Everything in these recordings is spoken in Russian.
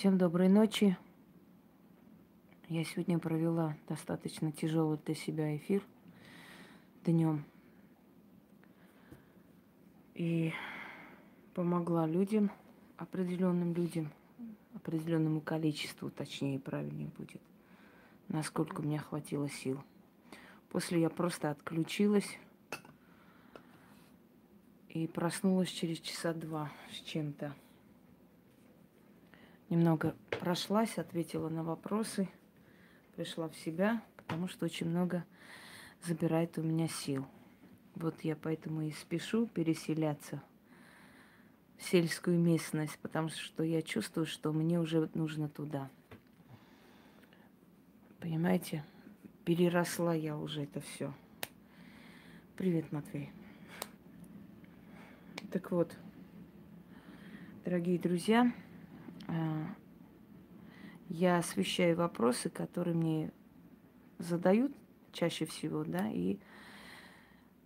Всем доброй ночи. Я сегодня провела достаточно тяжелый для себя эфир днем. И помогла людям, определенным людям, определенному количеству, точнее, правильнее будет, насколько мне хватило сил. После я просто отключилась и проснулась через часа два с чем-то. Немного прошлась, ответила на вопросы, пришла в себя, потому что очень много забирает у меня сил. Вот я поэтому и спешу переселяться в сельскую местность, потому что я чувствую, что мне уже нужно туда. Понимаете? Переросла я уже это все. Привет, Матвей. Так вот, дорогие друзья, я освещаю вопросы, которые мне задают чаще всего, да, и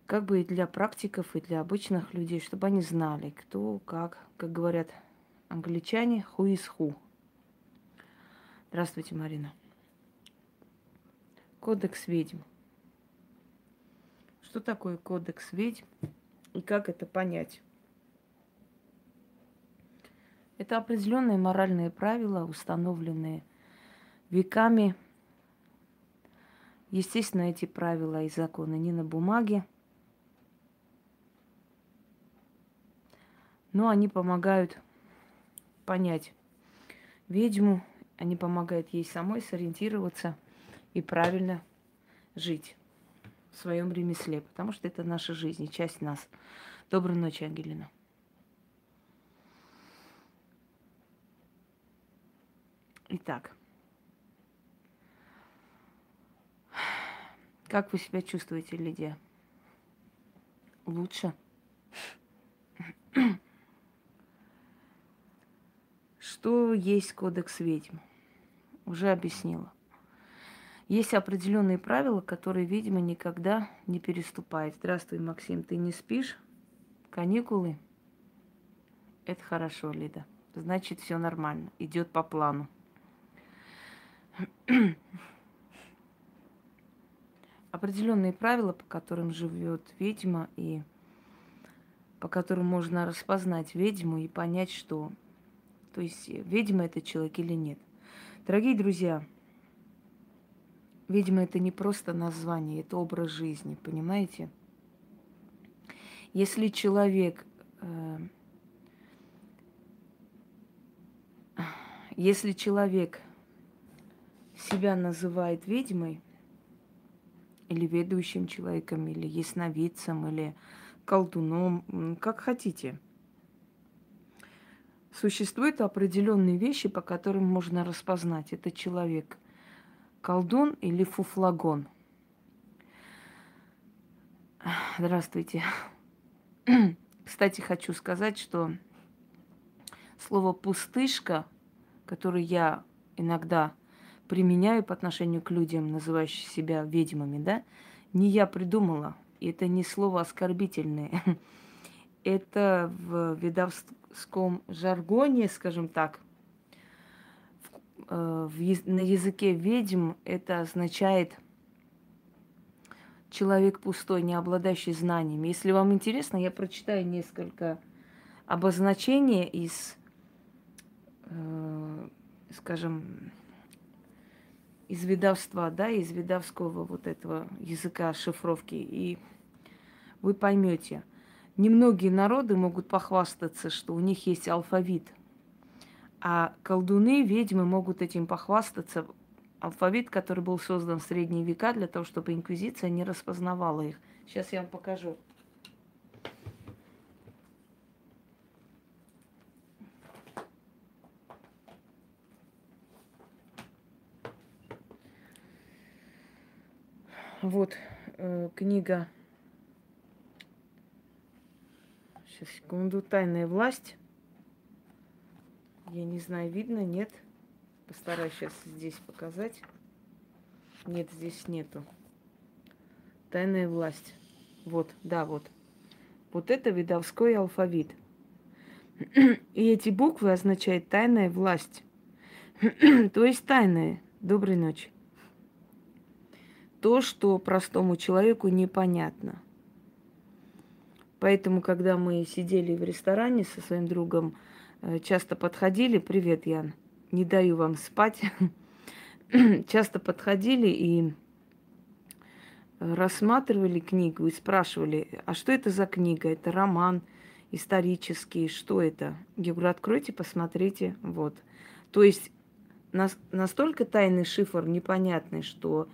как бы и для практиков, и для обычных людей, чтобы они знали, кто, как, как говорят англичане, who is who. Здравствуйте, Марина. Кодекс ведьм. Что такое кодекс ведьм и как это понять? Это определенные моральные правила, установленные веками. Естественно, эти правила и законы не на бумаге, но они помогают понять ведьму, они помогают ей самой сориентироваться и правильно жить в своем ремесле, потому что это наша жизнь, часть нас. Доброй ночи, Ангелина. Итак, как вы себя чувствуете, Лидия? Лучше? Что есть кодекс ведьм? Уже объяснила. Есть определенные правила, которые, видимо, никогда не переступает. Здравствуй, Максим, ты не спишь? Каникулы? Это хорошо, Лида. Значит, все нормально, идет по плану. Определенные правила, по которым живет ведьма, и по которым можно распознать ведьму и понять, что то есть ведьма это человек или нет. Дорогие друзья, ведьма это не просто название, это образ жизни, понимаете? Если человек э, если человек себя называет ведьмой, или ведущим человеком, или ясновидцем, или колдуном, как хотите. Существуют определенные вещи, по которым можно распознать, это человек колдун или фуфлагон. Здравствуйте. Кстати, хочу сказать, что слово пустышка, которое я иногда применяю по отношению к людям, называющим себя ведьмами, да, не я придумала. Это не слово оскорбительное. Это в ведовском жаргоне, скажем так, э, в, на языке ведьм это означает человек пустой, не обладающий знаниями. Если вам интересно, я прочитаю несколько обозначений из, э, скажем, из видовства, да, из видовского вот этого языка шифровки. И вы поймете, немногие народы могут похвастаться, что у них есть алфавит. А колдуны, ведьмы могут этим похвастаться. Алфавит, который был создан в средние века для того, чтобы инквизиция не распознавала их. Сейчас я вам покажу. Вот э, книга. Сейчас, секунду. Тайная власть. Я не знаю, видно, нет. Постараюсь сейчас здесь показать. Нет, здесь нету. Тайная власть. Вот, да, вот. Вот это видовской алфавит. И эти буквы означают тайная власть. То есть тайное. Доброй ночи. То, что простому человеку непонятно. Поэтому, когда мы сидели в ресторане со своим другом, э, часто подходили, привет, Ян, не даю вам спать, часто подходили и рассматривали книгу и спрашивали, а что это за книга? Это роман исторический, что это? Я говорю, откройте, посмотрите, вот. То есть настолько тайный шифр непонятный, что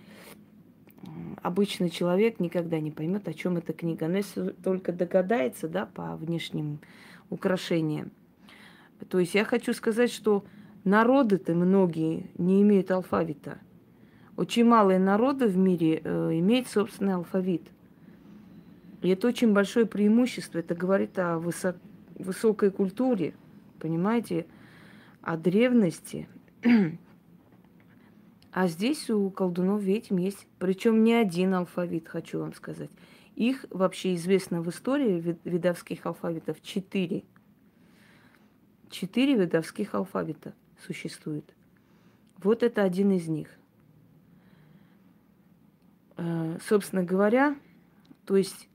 обычный человек никогда не поймет, о чем эта книга. Но если только догадается, да, по внешним украшениям. То есть я хочу сказать, что народы-то многие не имеют алфавита. Очень малые народы в мире э, имеют собственный алфавит. И это очень большое преимущество. Это говорит о высок, высокой культуре, понимаете, о древности. А здесь у колдунов ведьм есть, причем не один алфавит, хочу вам сказать. Их вообще известно в истории видовских алфавитов четыре. Четыре видовских алфавита существует. Вот это один из них. Э, собственно говоря, то есть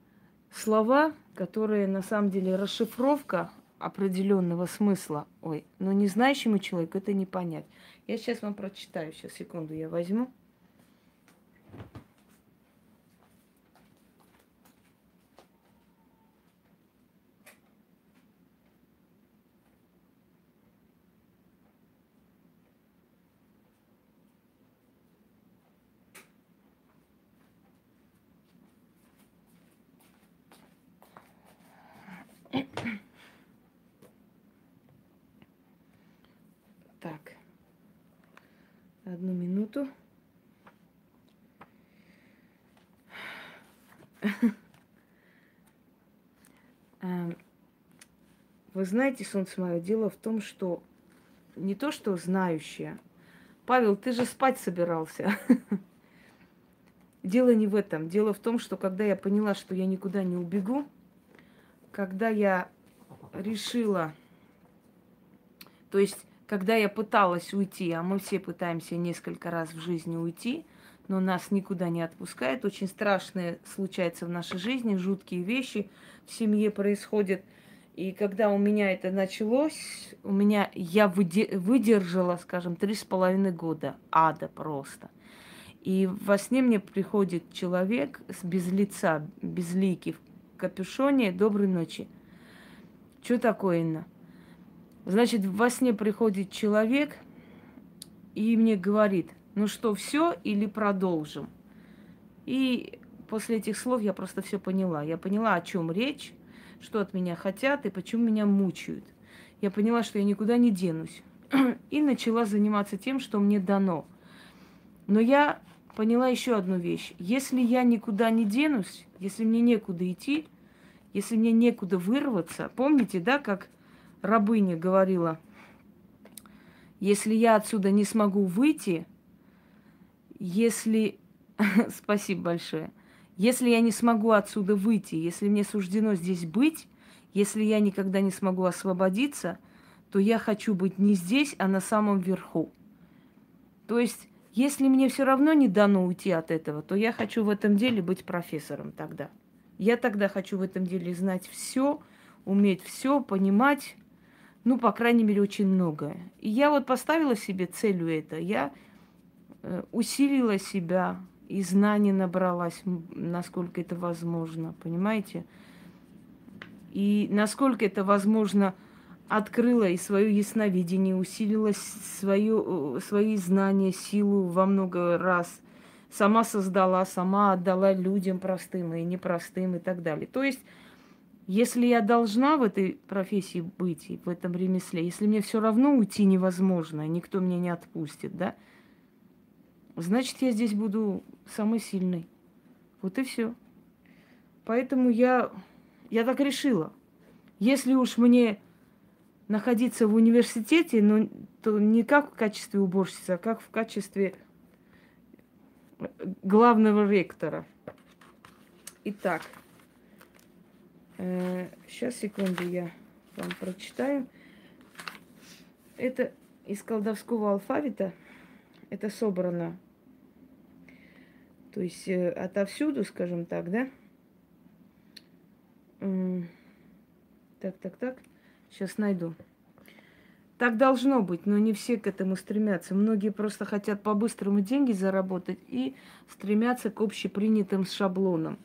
слова, которые на самом деле расшифровка определенного смысла. Ой, но не знающему человеку это не понять. Я сейчас вам прочитаю. Сейчас, секунду, я возьму. Одну минуту. Эм, вы знаете, солнце мое, дело в том, что не то, что знающая. Павел, ты же спать собирался. Дело не в этом. Дело в том, что когда я поняла, что я никуда не убегу, когда я решила, то есть когда я пыталась уйти, а мы все пытаемся несколько раз в жизни уйти, но нас никуда не отпускает, очень страшное случается в нашей жизни, жуткие вещи в семье происходят. И когда у меня это началось, у меня я выдержала, скажем, три с половиной года ада просто. И во сне мне приходит человек с без лица, безликий, в капюшоне. Доброй ночи. Что такое, Инна? Значит, во сне приходит человек и мне говорит, ну что, все или продолжим? И после этих слов я просто все поняла. Я поняла, о чем речь, что от меня хотят и почему меня мучают. Я поняла, что я никуда не денусь. И начала заниматься тем, что мне дано. Но я поняла еще одну вещь. Если я никуда не денусь, если мне некуда идти, если мне некуда вырваться, помните, да, как рабыня говорила, если я отсюда не смогу выйти, если... Спасибо большое. Если я не смогу отсюда выйти, если мне суждено здесь быть, если я никогда не смогу освободиться, то я хочу быть не здесь, а на самом верху. То есть, если мне все равно не дано уйти от этого, то я хочу в этом деле быть профессором тогда. Я тогда хочу в этом деле знать все, уметь все, понимать, ну, по крайней мере, очень многое. И я вот поставила себе целью это. Я усилила себя и знаний набралась, насколько это возможно, понимаете? И насколько это возможно, открыла и свое ясновидение, усилила свое, свои знания, силу во много раз. Сама создала, сама отдала людям простым и непростым и так далее. То есть если я должна в этой профессии быть, и в этом ремесле, если мне все равно уйти невозможно, никто меня не отпустит, да, значит, я здесь буду самый сильный. Вот и все. Поэтому я, я так решила. Если уж мне находиться в университете, но то не как в качестве уборщицы, а как в качестве главного ректора. Итак, сейчас, э, секунду, я вам прочитаю. Это из колдовского алфавита это собрано. То есть э, отовсюду, скажем так, да? Так, так, так. Сейчас найду. Так должно быть, но не все к этому стремятся. Многие просто хотят по-быстрому деньги заработать и стремятся к общепринятым шаблонам.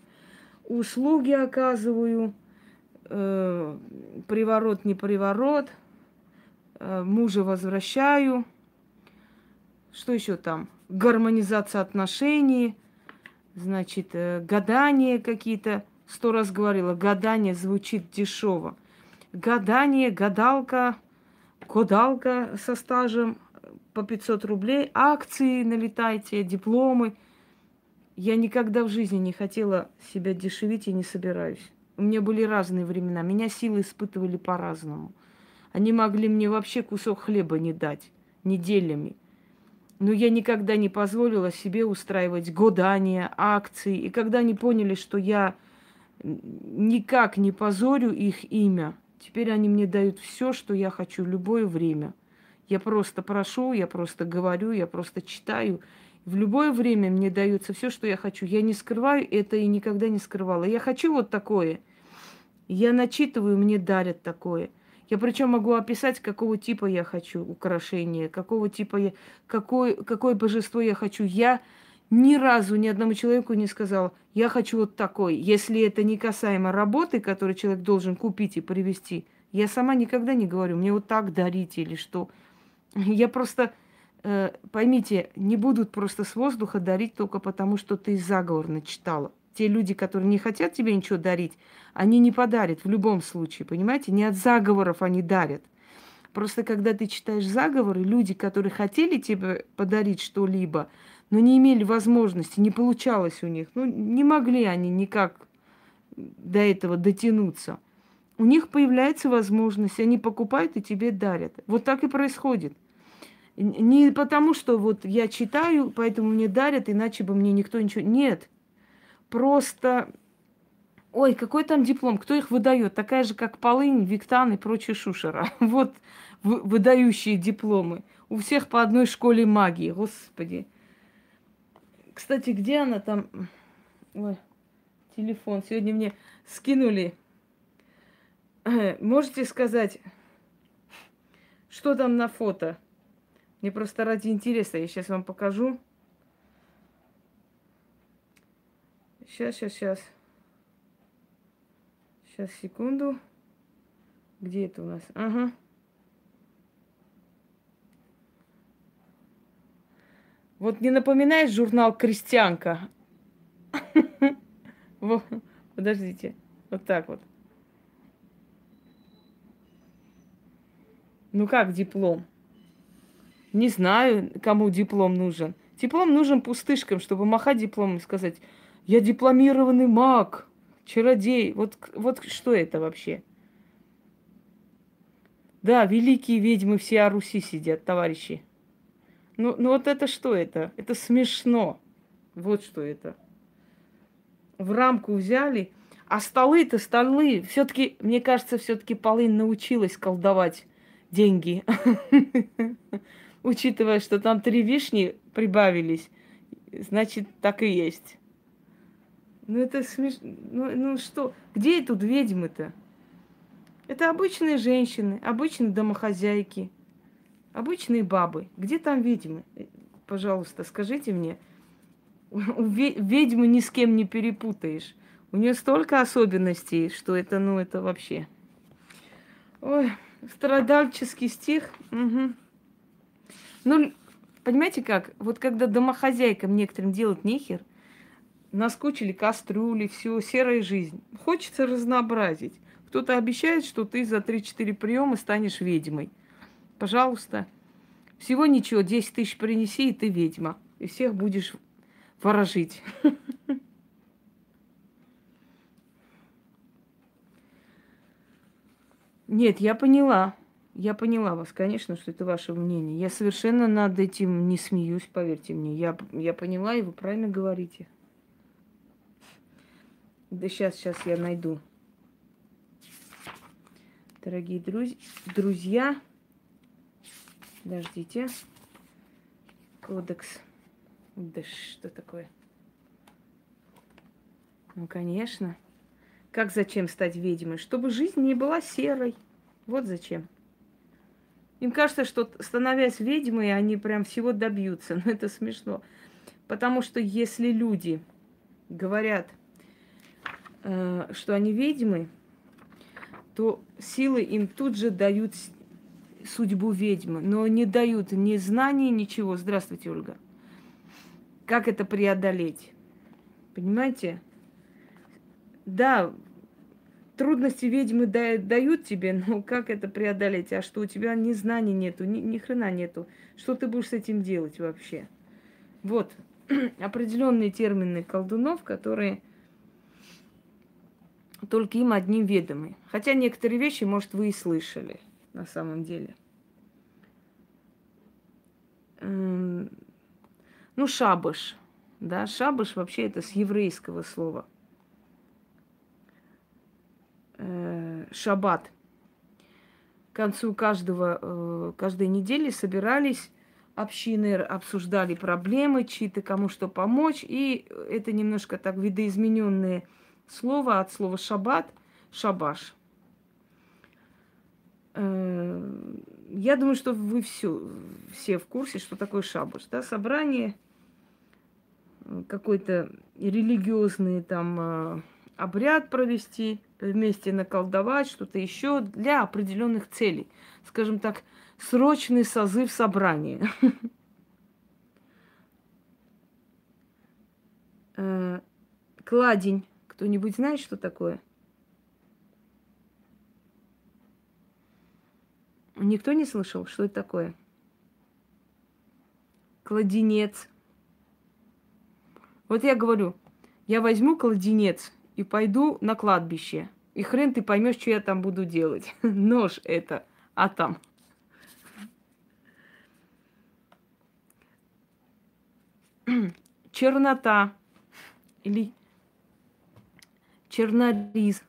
Услуги оказываю, э, приворот не приворот, э, мужа возвращаю. Что еще там? Гармонизация отношений, значит, э, гадания какие-то. Сто раз говорила, гадание звучит дешево. Гадание, гадалка – кодалка со стажем по 500 рублей, акции налетайте, дипломы. Я никогда в жизни не хотела себя дешевить и не собираюсь. У меня были разные времена. Меня силы испытывали по-разному. Они могли мне вообще кусок хлеба не дать неделями. Но я никогда не позволила себе устраивать гадания, акции. И когда они поняли, что я никак не позорю их имя, Теперь они мне дают все, что я хочу, любое время. Я просто прошу, я просто говорю, я просто читаю. В любое время мне дается все, что я хочу. Я не скрываю это и никогда не скрывала. Я хочу вот такое. Я начитываю, мне дарят такое. Я причем могу описать, какого типа я хочу украшения, какого типа я, какое, какое божество я хочу. Я ни разу ни одному человеку не сказала, я хочу вот такой. Если это не касаемо работы, которую человек должен купить и привезти, я сама никогда не говорю, мне вот так дарите или что. Я просто, э, поймите, не будут просто с воздуха дарить только потому, что ты заговор начитала. Те люди, которые не хотят тебе ничего дарить, они не подарят в любом случае, понимаете? Не от заговоров они дарят. Просто когда ты читаешь заговоры, люди, которые хотели тебе подарить что-либо, но не имели возможности, не получалось у них. Ну, не могли они никак до этого дотянуться. У них появляется возможность, они покупают и тебе дарят. Вот так и происходит. Не потому, что вот я читаю, поэтому мне дарят, иначе бы мне никто ничего... Нет. Просто... Ой, какой там диплом? Кто их выдает? Такая же, как Полынь, Виктан и прочие шушера. Вот выдающие дипломы. У всех по одной школе магии. Господи. Кстати, где она там? Ой, телефон. Сегодня мне скинули. Можете сказать, что там на фото? Мне просто ради интереса. Я сейчас вам покажу. Сейчас, сейчас, сейчас. Сейчас, секунду. Где это у нас? Ага. Вот не напоминает журнал «Крестьянка»? Подождите. Вот так вот. Ну как диплом? Не знаю, кому диплом нужен. Диплом нужен пустышкам, чтобы махать дипломом и сказать, я дипломированный маг, чародей. Вот, вот что это вообще? Да, великие ведьмы все о Руси сидят, товарищи. Ну, ну вот это что это? Это смешно. Вот что это. В рамку взяли. А столы-то столы. Все-таки, мне кажется, все-таки Полынь научилась колдовать деньги. Учитывая, что там три вишни прибавились, значит, так и есть. Ну это смешно. Ну, ну что? Где тут ведьмы-то? Это обычные женщины, обычные домохозяйки. Обычные бабы. Где там ведьмы? Э, пожалуйста, скажите мне. Ведьму ни с кем не перепутаешь. У нее столько особенностей, что это, ну, это вообще. Ой, страдальческий стих. Угу. Ну, понимаете как? Вот когда домохозяйкам некоторым делать нехер, наскучили кастрюли, все, серая жизнь. Хочется разнообразить. Кто-то обещает, что ты за 3-4 приема станешь ведьмой. Пожалуйста. Всего ничего, 10 тысяч принеси, и ты ведьма. И всех будешь ворожить. Нет, я поняла. Я поняла вас, конечно, что это ваше мнение. Я совершенно над этим не смеюсь, поверьте мне. Я, я поняла, и вы правильно говорите. Да сейчас, сейчас я найду. Дорогие друз... друзья, Подождите. Кодекс. Да что такое? Ну, конечно. Как зачем стать ведьмой? Чтобы жизнь не была серой. Вот зачем. Им кажется, что становясь ведьмой, они прям всего добьются. Но это смешно. Потому что если люди говорят, что они ведьмы, то силы им тут же дают судьбу ведьмы, но не дают ни знаний, ничего. Здравствуйте, Ольга. Как это преодолеть? Понимаете? Да, трудности ведьмы дают тебе, но как это преодолеть? А что у тебя ни знаний нету, ни, ни хрена нету. Что ты будешь с этим делать вообще? Вот определенные термины колдунов, которые только им одним ведомы. Хотя некоторые вещи, может, вы и слышали на самом деле. Ну, шабаш. Да, шабаш вообще это с еврейского слова – э, шаббат. К концу каждого, э, каждой недели собирались общины, обсуждали проблемы, чьи-то кому что помочь. И это немножко так видоизмененное слово от слова шаббат, шабаш. Э, я думаю, что вы все, все в курсе, что такое шабаш. Да? Собрание какой-то религиозный там э, обряд провести – вместе наколдовать, что-то еще для определенных целей. Скажем так, срочный созыв собрания. Э, кладень. Кто-нибудь знает, что такое? Никто не слышал, что это такое? Кладенец. Вот я говорю, я возьму кладенец – и пойду на кладбище. И хрен ты поймешь, что я там буду делать. Нож это, а там. Чернота или чернориз.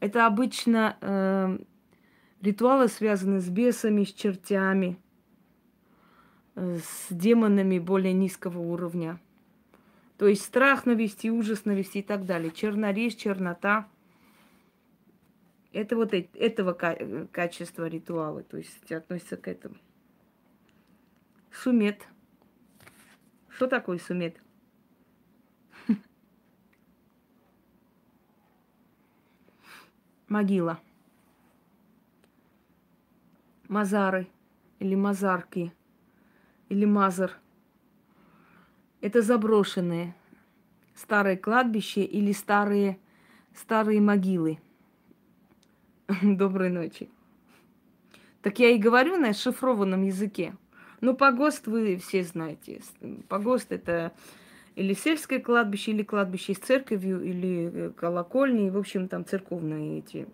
Это обычно э, ритуалы, связанные с бесами, с чертями, э, с демонами более низкого уровня. То есть страх навести, ужас навести и так далее. Черноречь, чернота. Это вот этого качества ритуалы, то есть относятся к этому. Сумет. Что такое сумет? Могила. Мазары или мазарки или мазар – это заброшенные старые кладбища или старые, старые могилы. Доброй ночи. Так я и говорю на шифрованном языке. Ну, погост вы все знаете. Погост это или сельское кладбище, или кладбище с церковью, или э, колокольни. В общем, там церковные эти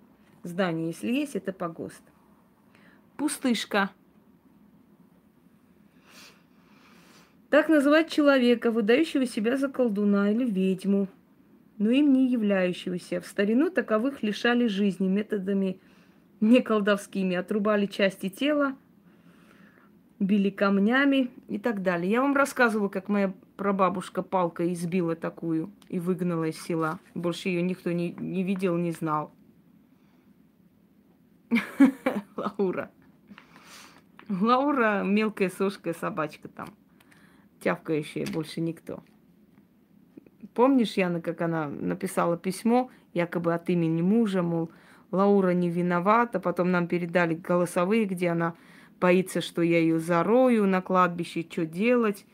здания, если есть, это погост. Пустышка. Так называть человека, выдающего себя за колдуна или ведьму, но им не являющегося. В старину таковых лишали жизни методами не колдовскими, отрубали части тела, били камнями и так далее. Я вам рассказывала, как моя прабабушка палкой избила такую и выгнала из села. Больше ее никто не, не видел, не знал. Лаура. Лаура мелкая сошка собачка там тявкающая, больше никто. Помнишь, Яна, как она написала письмо, якобы от имени мужа, мол, Лаура не виновата, потом нам передали голосовые, где она боится, что я ее зарою на кладбище, что делать.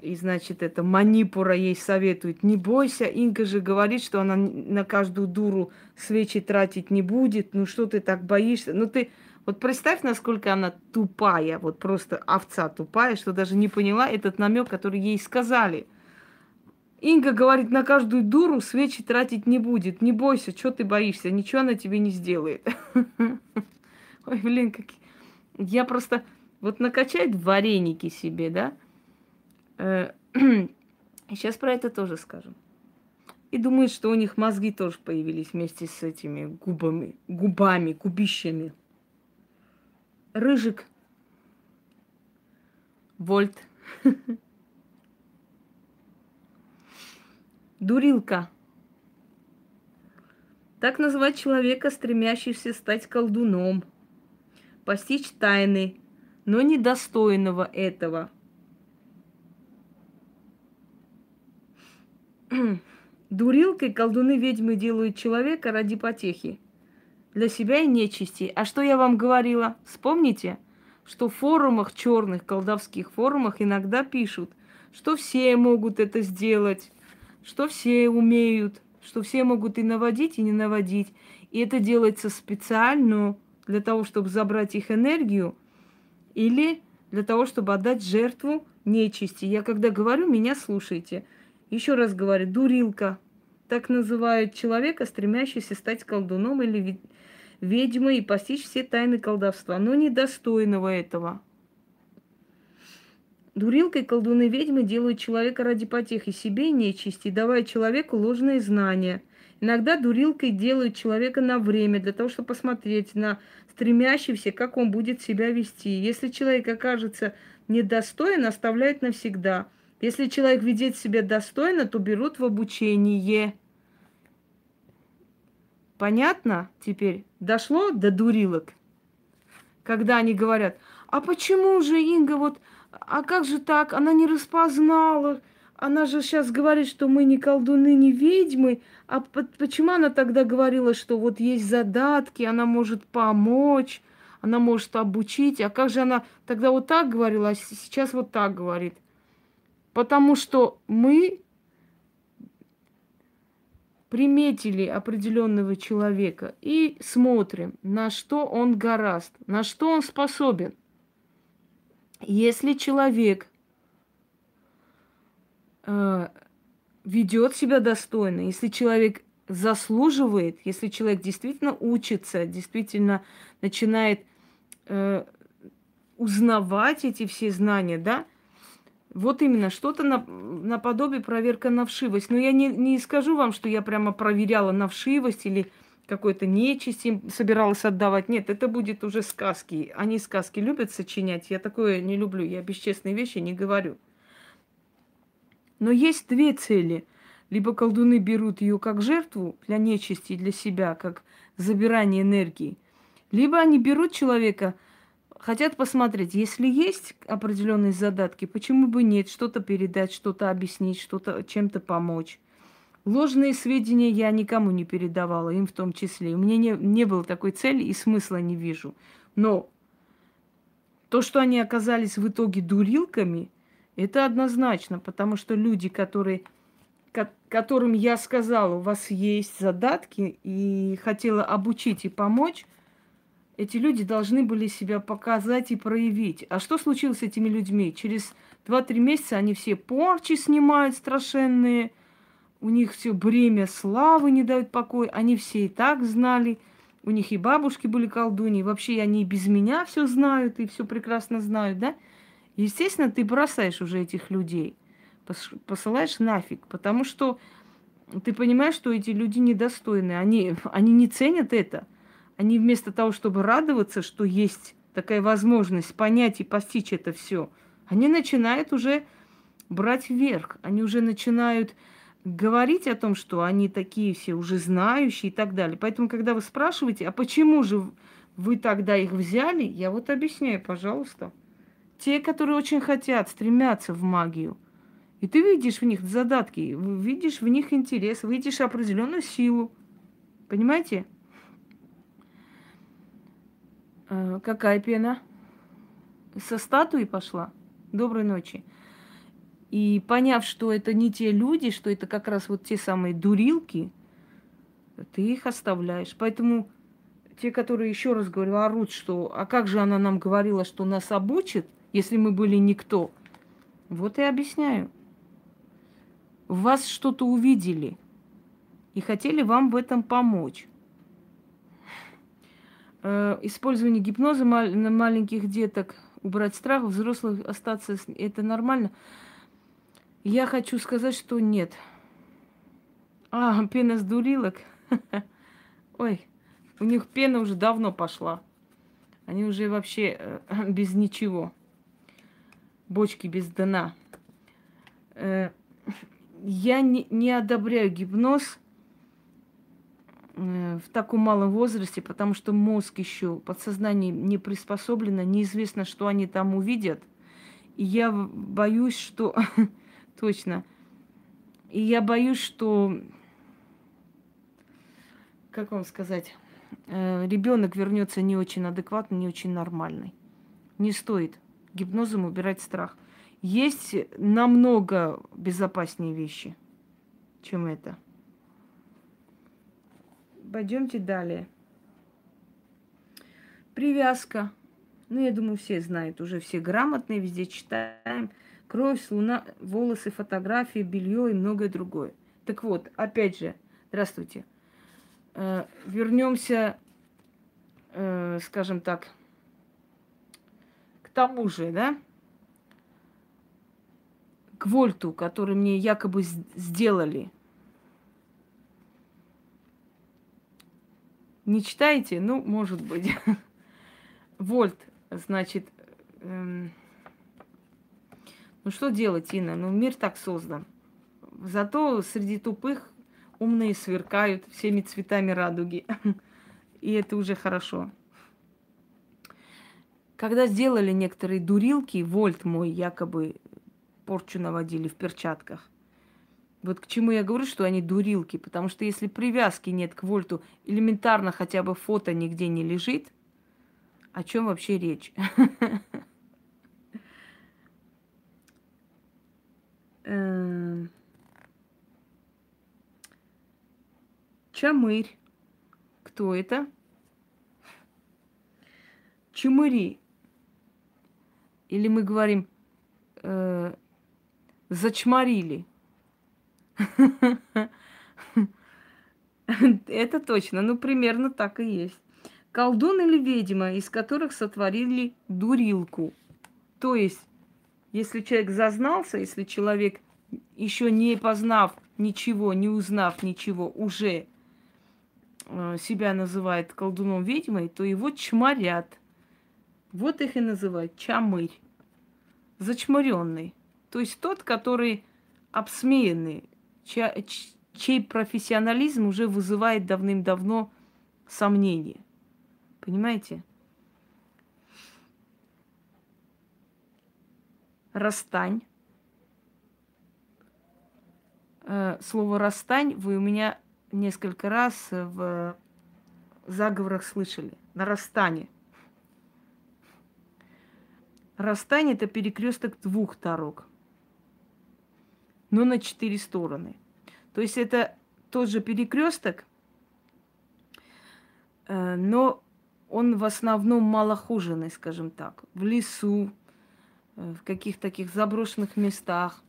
И, значит, это манипура ей советует, не бойся, Инга же говорит, что она на каждую дуру свечи тратить не будет, ну что ты так боишься? Ну ты, вот представь, насколько она тупая, вот просто овца тупая, что даже не поняла этот намек, который ей сказали. Инга говорит, на каждую дуру свечи тратить не будет. Не бойся, что ты боишься, ничего она тебе не сделает. Ой, блин, как... Я просто... Вот накачать вареники себе, да? Сейчас э, про это тоже скажем. И думает, что у них мозги тоже появились вместе с этими губами, губами, губищами. Рыжик. Вольт. Дурилка. Так называть человека, стремящегося стать колдуном, постичь тайны, но недостойного этого. Дурилкой колдуны-ведьмы делают человека ради потехи. Для себя и нечисти. А что я вам говорила? Вспомните, что в форумах, черных колдовских форумах иногда пишут, что все могут это сделать, что все умеют, что все могут и наводить, и не наводить. И это делается специально для того, чтобы забрать их энергию или для того, чтобы отдать жертву нечисти. Я когда говорю, меня слушайте. Еще раз говорю, дурилка. Так называют человека, стремящегося стать колдуном или ведьмой и постичь все тайны колдовства, но недостойного этого. Дурилкой колдуны ведьмы делают человека ради потехи себе и нечисти, давая человеку ложные знания. Иногда дурилкой делают человека на время, для того, чтобы посмотреть на стремящийся, как он будет себя вести. Если человек окажется недостоин, оставляют навсегда. Если человек ведет себя достойно, то берут в обучение. Понятно теперь? Дошло до дурилок? Когда они говорят, а почему же Инга вот а как же так? Она не распознала. Она же сейчас говорит, что мы не колдуны, не ведьмы. А почему она тогда говорила, что вот есть задатки, она может помочь, она может обучить? А как же она тогда вот так говорила, а сейчас вот так говорит? Потому что мы приметили определенного человека и смотрим, на что он гораст, на что он способен – если человек э, ведет себя достойно, если человек заслуживает, если человек действительно учится, действительно начинает э, узнавать эти все знания, да, вот именно что-то на, наподобие проверка на вшивость. Но я не, не скажу вам, что я прямо проверяла на вшивость или какой-то нечисти собиралась отдавать. Нет, это будет уже сказки. Они сказки любят сочинять. Я такое не люблю. Я бесчестные вещи не говорю. Но есть две цели. Либо колдуны берут ее как жертву для нечисти для себя, как забирание энергии. Либо они берут человека, хотят посмотреть, если есть определенные задатки, почему бы нет, что-то передать, что-то объяснить, что-то чем-то помочь. Ложные сведения я никому не передавала, им в том числе. У меня не, не было такой цели и смысла не вижу. Но то, что они оказались в итоге дурилками, это однозначно, потому что люди, которые, которым я сказала, у вас есть задатки, и хотела обучить и помочь, эти люди должны были себя показать и проявить. А что случилось с этими людьми? Через 2-3 месяца они все порчи снимают страшенные – у них все бремя славы не дают покоя, они все и так знали, у них и бабушки были колдуньи, вообще они и без меня все знают и все прекрасно знают, да? Естественно, ты бросаешь уже этих людей, посылаешь нафиг, потому что ты понимаешь, что эти люди недостойны, они, они не ценят это. Они вместо того, чтобы радоваться, что есть такая возможность понять и постичь это все, они начинают уже брать вверх, они уже начинают говорить о том, что они такие все уже знающие и так далее. Поэтому, когда вы спрашиваете, а почему же вы тогда их взяли, я вот объясняю, пожалуйста. Те, которые очень хотят, стремятся в магию. И ты видишь в них задатки, видишь в них интерес, видишь определенную силу. Понимаете? Э, какая пена? Со статуи пошла? Доброй ночи. И поняв, что это не те люди, что это как раз вот те самые дурилки, ты их оставляешь. Поэтому те, которые, еще раз говорю, орут, что а как же она нам говорила, что нас обучит, если мы были никто, вот и объясняю. Вас что-то увидели и хотели вам в этом помочь. Э, использование гипноза на маленьких деток, убрать страх, взрослых остаться, это нормально. Я хочу сказать, что нет. А, пена с дурилок. Ой, у них пена уже давно пошла. Они уже вообще э, без ничего. Бочки без дна. Э, я не, не одобряю гипноз в таком малом возрасте, потому что мозг еще, подсознание не приспособлено, неизвестно, что они там увидят. И я боюсь, что... Точно. И я боюсь, что... Как вам сказать? Э, ребенок вернется не очень адекватный, не очень нормальный. Не стоит гипнозом убирать страх. Есть намного безопаснее вещи, чем это. Пойдемте далее. Привязка. Ну, я думаю, все знают, уже все грамотные, везде читаем. Кровь, луна, волосы, фотографии, белье и многое другое. Так вот, опять же, здравствуйте. Э, вернемся, э, скажем так, к тому же, да, к вольту, который мне якобы сделали. Не читаете? Ну, может быть. Вольт, значит, эм... ну что делать, Инна? Ну, мир так создан. Зато среди тупых умные сверкают всеми цветами радуги. И это уже хорошо. Когда сделали некоторые дурилки, вольт мой якобы порчу наводили в перчатках. Вот к чему я говорю, что они дурилки, потому что если привязки нет к вольту, элементарно хотя бы фото нигде не лежит, о чем вообще речь? Эм. Чамырь. Кто это? Чумыри. Или мы говорим э, зачморили. Это точно, ну примерно так и есть. Колдун или ведьма, из которых сотворили дурилку. То есть, если человек зазнался, если человек еще не познав ничего, не узнав ничего, уже э, себя называет колдуном ведьмой, то его чморят. Вот их и называют чамырь. Зачморенный. То есть тот, который обсмеянный, чей, профессионализм уже вызывает давным-давно сомнения. Понимаете? Расстань. Э, слово расстань вы у меня несколько раз в заговорах слышали. На расстане. Расстань это перекресток двух дорог но на четыре стороны. То есть это тот же перекресток, э, но он в основном малохоженный, скажем так, в лесу, э, в каких-то таких заброшенных местах,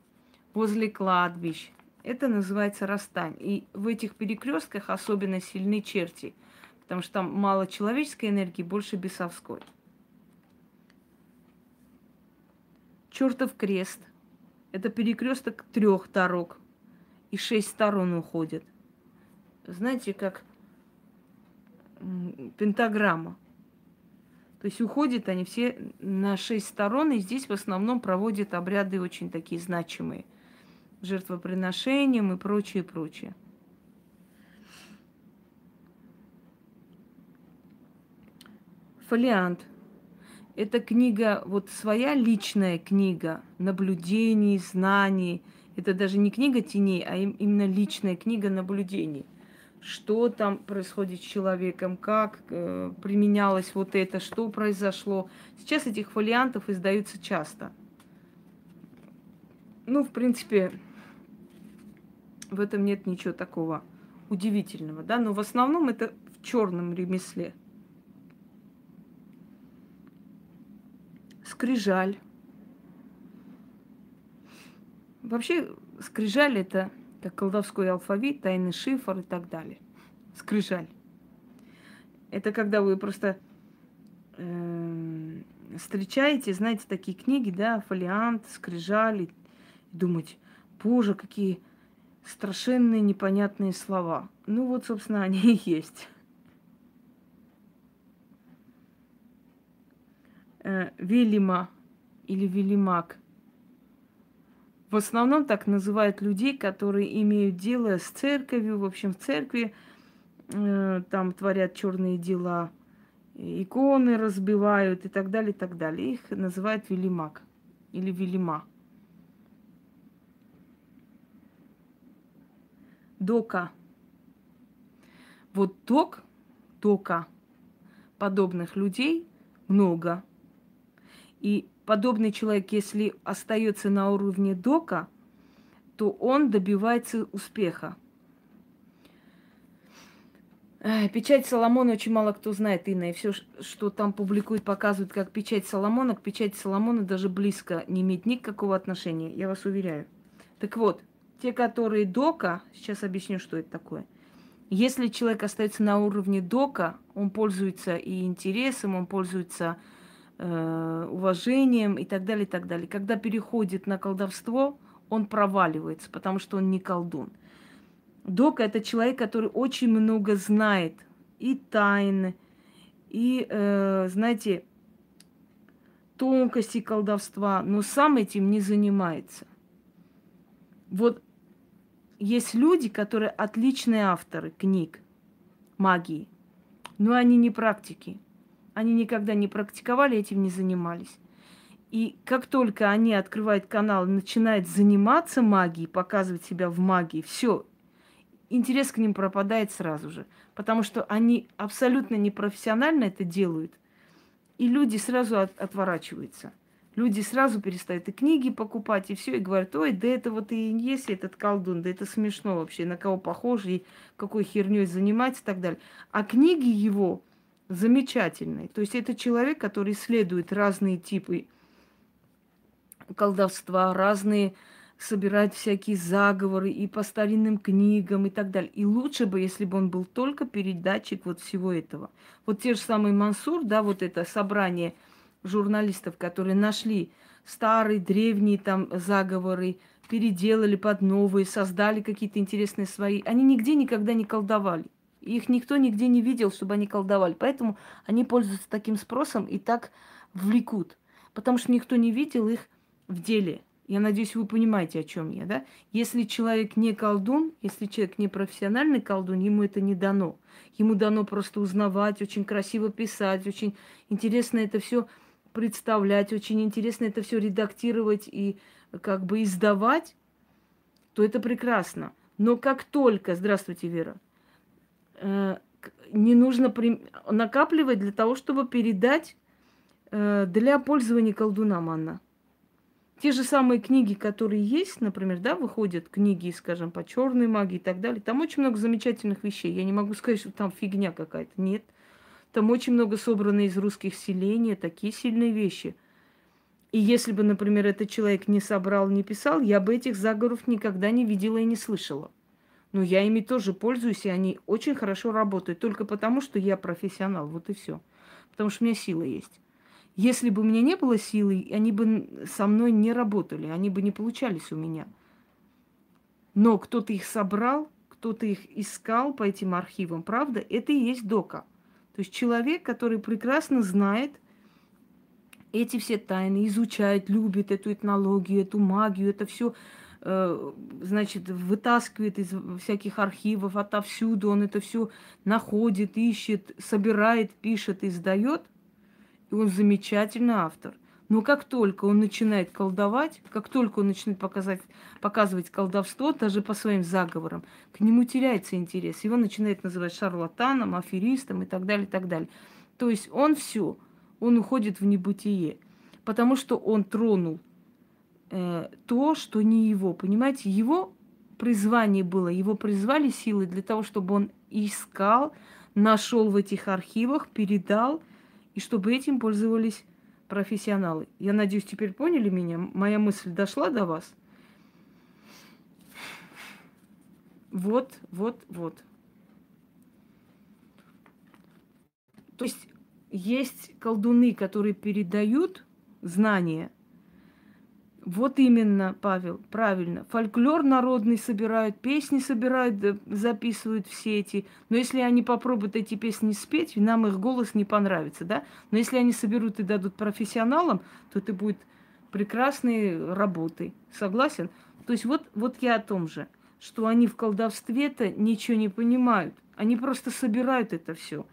возле кладбищ. Это называется расстань. И в этих перекрестках особенно сильны черти, потому что там мало человеческой энергии, больше бесовской. Чертов крест – это перекресток трех дорог. И шесть сторон уходит. Знаете, как пентаграмма. То есть уходят они все на шесть сторон, и здесь в основном проводят обряды очень такие значимые. Жертвоприношением и прочее, прочее. Фолиант – эта книга, вот своя личная книга наблюдений, знаний. Это даже не книга теней, а именно личная книга наблюдений. Что там происходит с человеком, как э, применялось вот это, что произошло. Сейчас этих фолиантов издаются часто. Ну, в принципе, в этом нет ничего такого удивительного, да, но в основном это в черном ремесле – скрижаль. Вообще, скрижаль это как колдовской алфавит, тайный шифр и так далее. Скрижаль. Это когда вы просто э, встречаете, знаете, такие книги, да, фолиант, скрижаль, и думаете, боже, какие страшенные непонятные слова. Ну вот, собственно, они и есть. Э, Велима или Велимак. В основном так называют людей, которые имеют дело с церковью, в общем, в церкви э, там творят черные дела, иконы разбивают и так далее, и так далее. Их называют Велимак или Велима. Дока. Вот док, дока подобных людей много. И подобный человек, если остается на уровне дока, то он добивается успеха. Печать Соломона очень мало кто знает, Инна, и все, что там публикуют, показывают как печать Соломона, к печати Соломона даже близко не имеет никакого отношения, я вас уверяю. Так вот, те, которые дока, сейчас объясню, что это такое. Если человек остается на уровне дока, он пользуется и интересом, он пользуется э, уважением и так далее, и так далее. Когда переходит на колдовство, он проваливается, потому что он не колдун. Док это человек, который очень много знает и тайны, и, э, знаете, тонкости колдовства, но сам этим не занимается. Вот есть люди, которые отличные авторы книг магии, но они не практики. Они никогда не практиковали, этим не занимались. И как только они открывают канал и начинают заниматься магией, показывать себя в магии, все, интерес к ним пропадает сразу же. Потому что они абсолютно непрофессионально это делают. И люди сразу от, отворачиваются. Люди сразу перестают и книги покупать, и все, и говорят, ой, да это вот и есть этот колдун, да это смешно вообще, на кого похож, и какой херней занимается и так далее. А книги его замечательные. То есть это человек, который исследует разные типы колдовства, разные собирать всякие заговоры и по старинным книгам и так далее. И лучше бы, если бы он был только передатчик вот всего этого. Вот те же самые Мансур, да, вот это собрание журналистов, которые нашли старые, древние там заговоры, переделали под новые, создали какие-то интересные свои. Они нигде никогда не колдовали. Их никто нигде не видел, чтобы они колдовали. Поэтому они пользуются таким спросом и так влекут. Потому что никто не видел их в деле. Я надеюсь, вы понимаете, о чем я, да? Если человек не колдун, если человек не профессиональный колдун, ему это не дано. Ему дано просто узнавать, очень красиво писать, очень интересно это все представлять, очень интересно это все редактировать и как бы издавать, то это прекрасно. Но как только, здравствуйте, Вера, не нужно накапливать для того, чтобы передать э, для пользования колдунам, Анна. Те же самые книги, которые есть, например, да, выходят книги, скажем, по черной магии и так далее. Там очень много замечательных вещей. Я не могу сказать, что там фигня какая-то. Нет. Там очень много собрано из русских селений, такие сильные вещи. И если бы, например, этот человек не собрал, не писал, я бы этих заговоров никогда не видела и не слышала. Но я ими тоже пользуюсь, и они очень хорошо работают. Только потому, что я профессионал. Вот и все. Потому что у меня сила есть. Если бы у меня не было силы, они бы со мной не работали, они бы не получались у меня. Но кто-то их собрал, кто-то их искал по этим архивам, правда? Это и есть дока. То есть человек, который прекрасно знает эти все тайны, изучает, любит эту этнологию, эту магию, это все, значит, вытаскивает из всяких архивов, отовсюду он это все находит, ищет, собирает, пишет, издает – и он замечательный автор. Но как только он начинает колдовать, как только он начинает показать, показывать колдовство, даже по своим заговорам, к нему теряется интерес. Его начинает называть шарлатаном, аферистом и так далее, и так далее. То есть он все, он уходит в небытие, потому что он тронул э, то, что не его. Понимаете, его призвание было, его призвали силы для того, чтобы он искал, нашел в этих архивах, передал – и чтобы этим пользовались профессионалы. Я надеюсь, теперь поняли меня? Моя мысль дошла до вас? Вот, вот, вот. То есть есть колдуны, которые передают знания Вот именно, Павел, правильно. Фольклор народный собирают, песни собирают, записывают все эти. Но если они попробуют эти песни спеть, нам их голос не понравится, да? Но если они соберут и дадут профессионалам, то это будет прекрасной работой. Согласен? То есть вот, вот я о том же, что они в колдовстве-то ничего не понимают. Они просто собирают это все.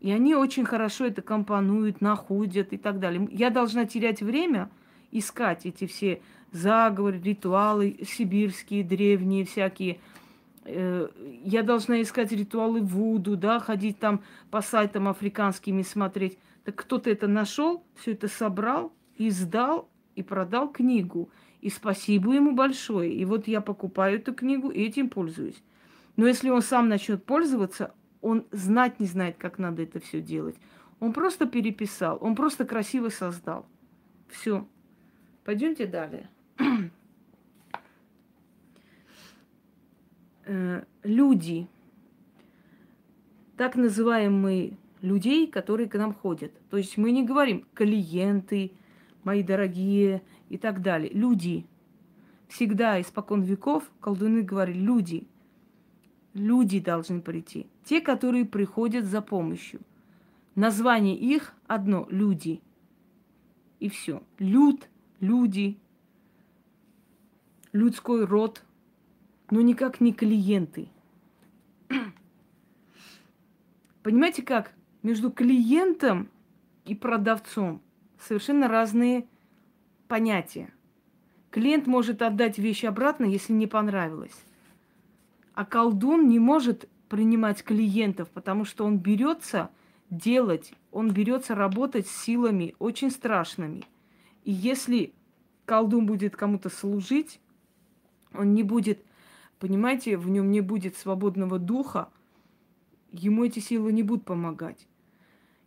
И они очень хорошо это компонуют, находят и так далее. Я должна терять время – искать эти все заговоры, ритуалы сибирские, древние всякие. Э, я должна искать ритуалы Вуду, да, ходить там по сайтам африканским и смотреть. Так кто-то это нашел, все это собрал, издал и продал книгу. И спасибо ему большое. И вот я покупаю эту книгу и этим пользуюсь. Но если он сам начнет пользоваться, он знать не знает, как надо это все делать. Он просто переписал, он просто красиво создал. Все. Пойдемте далее. Э, люди, так называемые людей, которые к нам ходят. То есть мы не говорим клиенты, мои дорогие и так далее. Люди. Всегда испокон веков колдуны говорили люди. Люди должны прийти. Те, которые приходят за помощью. Название их одно – люди. И все. Люд люди, людской род, но никак не клиенты. Понимаете как? Между клиентом и продавцом совершенно разные понятия. Клиент может отдать вещь обратно, если не понравилось. А колдун не может принимать клиентов, потому что он берется делать, он берется работать с силами очень страшными – и если колдун будет кому-то служить, он не будет, понимаете, в нем не будет свободного духа, ему эти силы не будут помогать.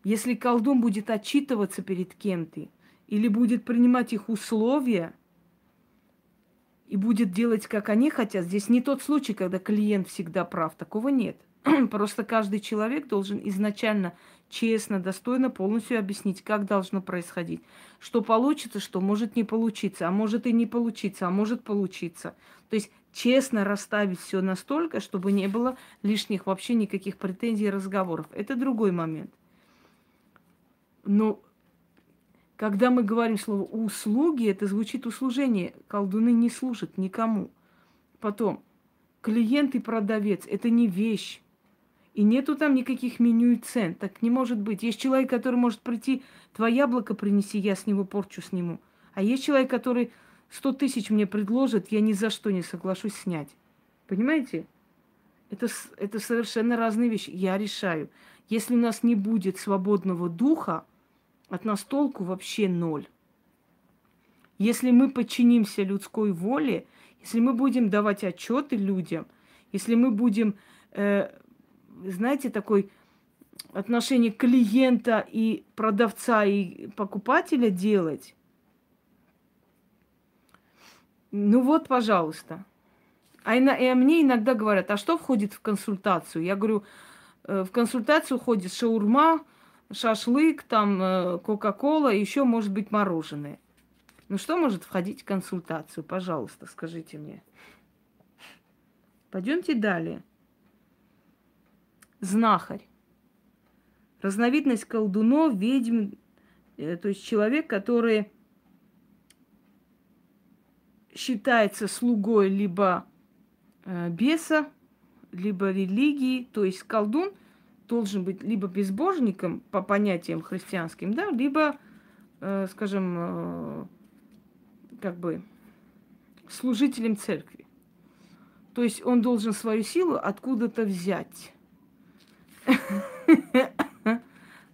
Если колдун будет отчитываться перед кем-то или будет принимать их условия и будет делать, как они хотят, здесь не тот случай, когда клиент всегда прав, такого нет. Просто каждый человек должен изначально честно, достойно полностью объяснить, как должно происходить. Что получится, что может не получиться, а может и не получиться, а может получиться. То есть честно расставить все настолько, чтобы не было лишних вообще никаких претензий и разговоров. Это другой момент. Но когда мы говорим слово услуги, это звучит услужение. Колдуны не служат никому. Потом, клиент и продавец – это не вещь. И нету там никаких меню и цен. Так не может быть. Есть человек, который может прийти, твое яблоко принеси, я с него порчу сниму. А есть человек, который сто тысяч мне предложит, я ни за что не соглашусь снять. Понимаете? Это, это совершенно разные вещи. Я решаю. Если у нас не будет свободного духа, от нас толку вообще ноль. Если мы подчинимся людской воле, если мы будем давать отчеты людям, если мы будем э, знаете, такой отношение клиента и продавца и покупателя делать. Ну вот, пожалуйста. А, и, и мне иногда говорят, а что входит в консультацию? Я говорю, «Э, в консультацию входит шаурма, шашлык, там э, кока-кола, еще может быть мороженое. Ну что может входить в консультацию? Пожалуйста, скажите мне. Пойдемте далее знахарь. Разновидность колдунов, ведьм, э, то есть человек, который считается слугой либо э, беса, либо религии, то есть колдун должен быть либо безбожником по понятиям христианским, да, либо, э, скажем, как бы служителем церкви. То есть он должен свою силу откуда-то взять.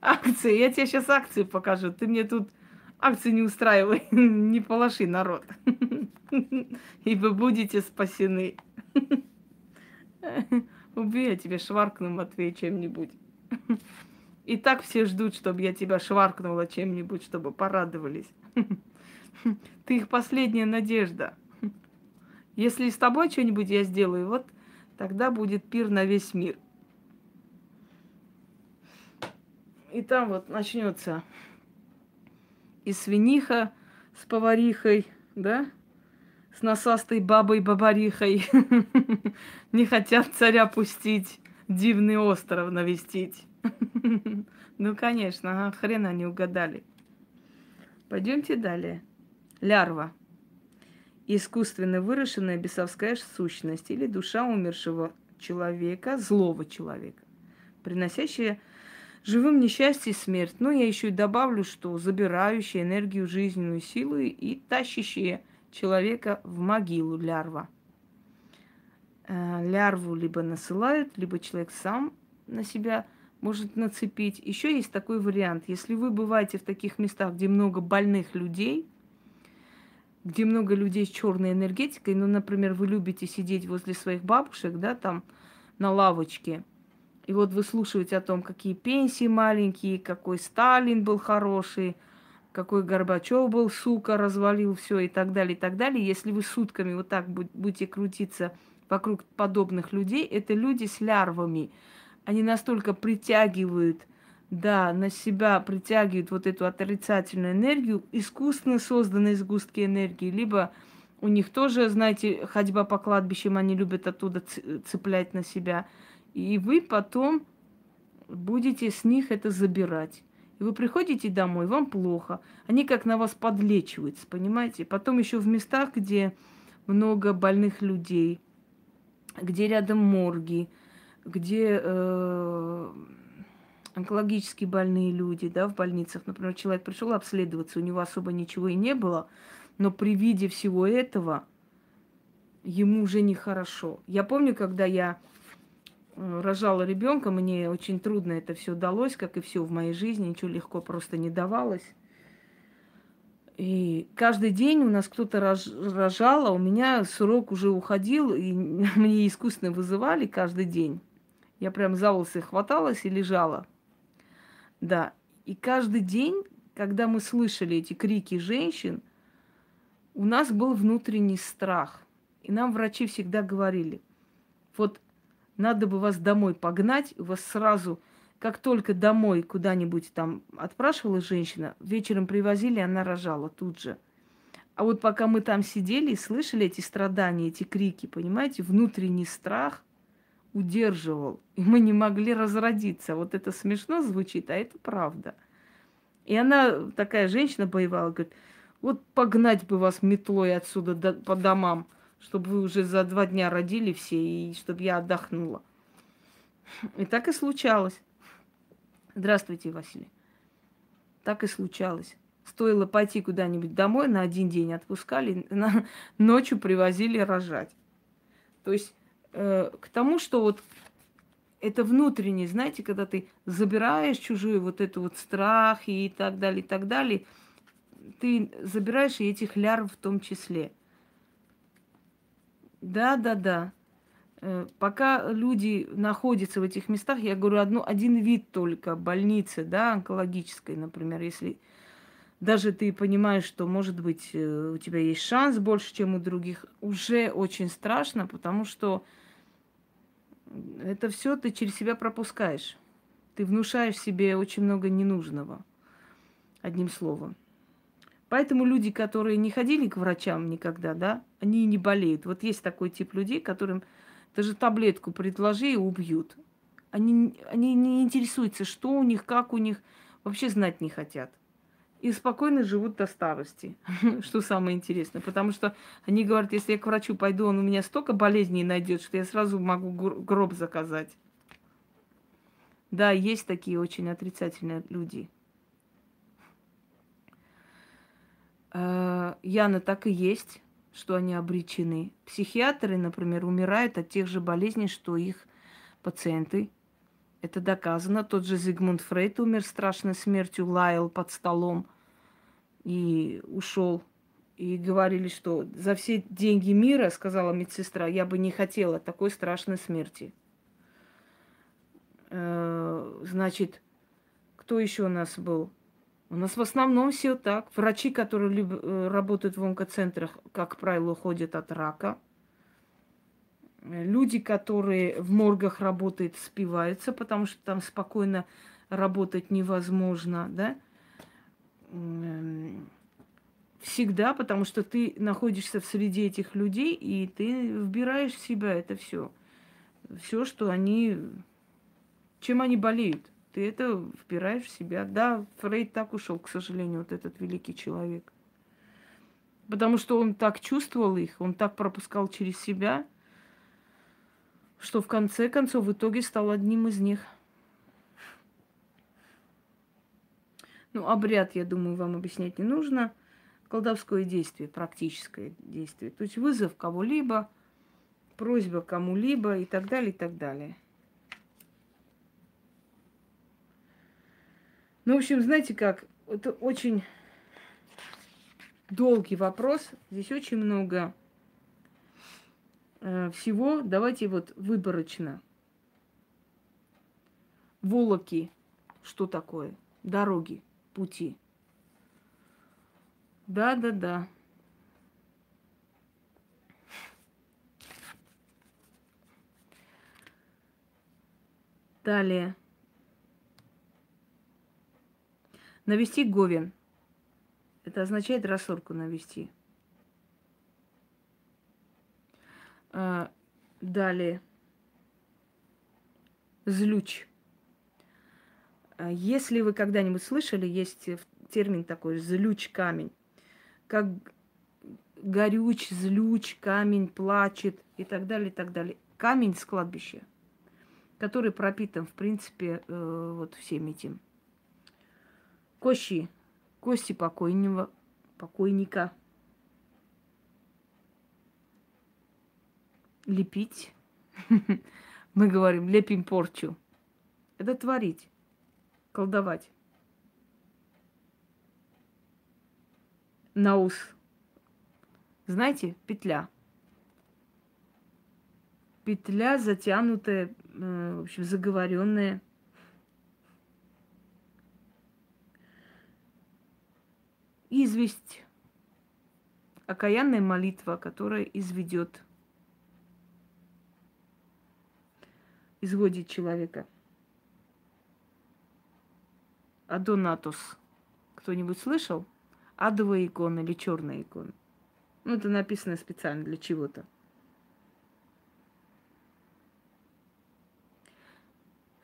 Акции. Я тебе сейчас акции покажу. Ты мне тут акции не устраивай. Не полоши народ. И вы будете спасены. Убей, я тебе шваркну, Матвей, чем-нибудь. И так все ждут, чтобы я тебя шваркнула чем-нибудь, чтобы порадовались. Ты их последняя надежда. Если с тобой что-нибудь я сделаю, вот тогда будет пир на весь мир. И там вот начнется и свиниха с поварихой да? С насастой бабой-бабарихой не хотят царя пустить, дивный остров навестить. Ну, конечно, ага, хрена не угадали. Пойдемте далее. Лярва. Искусственно выращенная бесовская сущность или душа умершего человека, злого человека, приносящая живым несчастье и смерть. Но я еще и добавлю, что забирающая энергию, жизненную силу и тащащая человека в могилу лярва. Э, лярву либо насылают, либо человек сам на себя может нацепить. Еще есть такой вариант. Если вы бываете в таких местах, где много больных людей, где много людей с черной энергетикой, ну, например, вы любите сидеть возле своих бабушек, да, там на лавочке, и вот вы слушаете о том, какие пенсии маленькие, какой Сталин был хороший, какой Горбачев был, сука, развалил все и так далее, и так далее. Если вы сутками вот так будете крутиться вокруг подобных людей, это люди с лярвами. Они настолько притягивают, да, на себя притягивают вот эту отрицательную энергию, искусственно созданные сгустки энергии, либо у них тоже, знаете, ходьба по кладбищам, они любят оттуда цеплять на себя. И вы потом будете с них это забирать. И вы приходите домой, вам плохо. Они как на вас подлечиваются, понимаете? Потом еще в местах, где много больных людей, где рядом морги, где э, онкологически больные люди, да, в больницах. Например, человек пришел обследоваться, у него особо ничего и не было, но при виде всего этого ему уже нехорошо. Я помню, когда я рожала ребенка, мне очень трудно это все далось, как и все в моей жизни, ничего легко просто не давалось. И каждый день у нас кто-то рожал, а у меня срок уже уходил, и мне искусственно вызывали каждый день. Я прям за волосы хваталась и лежала. Да. И каждый день, когда мы слышали эти крики женщин, у нас был внутренний страх. И нам врачи всегда говорили, вот надо бы вас домой погнать, вас сразу, как только домой куда-нибудь там отпрашивала женщина, вечером привозили, она рожала тут же. А вот пока мы там сидели и слышали эти страдания, эти крики, понимаете, внутренний страх удерживал. И мы не могли разродиться. Вот это смешно звучит, а это правда. И она, такая женщина боевая, говорит, вот погнать бы вас метлой отсюда до, по домам чтобы вы уже за два дня родили все, и чтобы я отдохнула. И так и случалось. Здравствуйте, Василий. Так и случалось. Стоило пойти куда-нибудь домой, на один день отпускали, на, ночью привозили рожать. То есть э, к тому, что вот это внутреннее, знаете, когда ты забираешь чужую вот эту вот страх и так далее, и так далее, ты забираешь и этих лярв в том числе – да, да, да. Пока люди находятся в этих местах, я говорю, одну, один вид только больницы, да, онкологической, например, если даже ты понимаешь, что, может быть, э, у тебя есть шанс больше, чем у других, уже очень страшно, потому что это все ты через себя пропускаешь. Ты внушаешь себе очень много ненужного, одним словом. Поэтому люди, которые не ходили к врачам никогда, да, они не болеют. Вот есть такой тип людей, которым даже таблетку предложи и убьют. Они, они не интересуются, что у них, как у них, вообще знать не хотят. И спокойно живут до старости, что самое интересное. Потому что они говорят, если я к врачу пойду, он у меня столько болезней найдет, что я сразу могу гроб заказать. Да, есть такие очень отрицательные люди. Э, Яна, так и есть, что они обречены. Психиатры, например, умирают от тех же болезней, что их пациенты. Это доказано. Тот же Зигмунд Фрейд умер страшной смертью, лаял под столом и ушел. И говорили, что за все деньги мира, сказала медсестра, я бы не хотела такой страшной смерти. Э, значит, кто еще у нас был? У нас в основном все так. Врачи, которые люб... Э, работают в онкоцентрах, как правило, уходят от рака. Люди, которые в моргах работают, спиваются, потому что там спокойно работать невозможно, да. Всегда, потому что ты находишься в среде этих людей, и ты вбираешь в себя это все. Все, что они... Чем они болеют. Ты это вбираешь в себя. Да, Фрейд так ушел, к сожалению, вот этот великий человек. Потому что он так чувствовал их, он так пропускал через себя, что в конце концов в итоге стал одним из них. Ну, обряд, я думаю, вам объяснять не нужно. Колдовское действие, практическое действие. То есть вызов кого-либо, просьба кому-либо и так далее, и так далее. Ну, в общем, знаете как, это очень долгий вопрос. Здесь очень много э, всего. Давайте вот выборочно. Волоки. Что такое? Дороги, пути. Да, да, да. Далее. Навести Говен. Это означает рассорку навести. А, далее. Злюч. А, если вы когда-нибудь слышали, есть термин такой злюч камень. Как горюч, злюч, камень плачет и так далее, и так далее. Камень с кладбища, который пропитан, в принципе, э, вот всем этим. Кощи, кости покойного, покойника. Лепить. Мы говорим, лепим порчу. Это творить, колдовать. Наус. Знаете, петля. Петля затянутая, э, в общем, заговоренная. Известь, окаянная молитва, которая изведет, изводит человека. Адонатус. Кто-нибудь слышал? Адовая икона или черная икона. Ну, это написано специально для чего-то.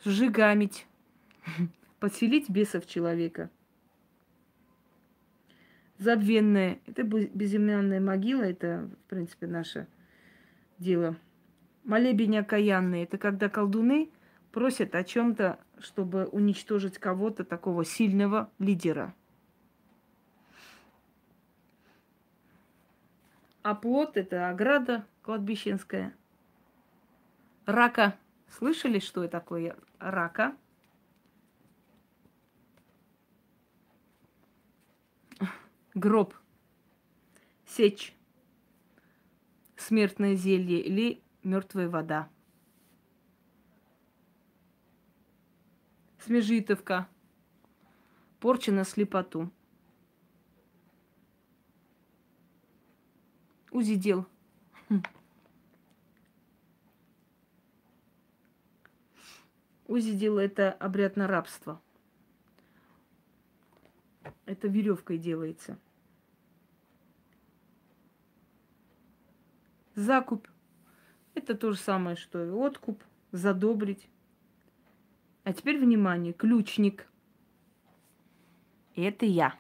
Сжигамить. Подселить бесов человека – забвенная. Это безымянная могила, это, в принципе, наше дело. Молебень окаянный – это когда колдуны просят о чем-то, чтобы уничтожить кого-то, такого сильного лидера. А плод – это ограда кладбищенская. Рака. Слышали, что это такое рака? Гроб, сечь, смертное зелье или мертвая вода. Смежитовка, порча на слепоту. Узидел. Узидел это обряд на рабство. Это веревкой делается. Закуп. Это то же самое, что и откуп, задобрить. А теперь внимание, ключник. Это я.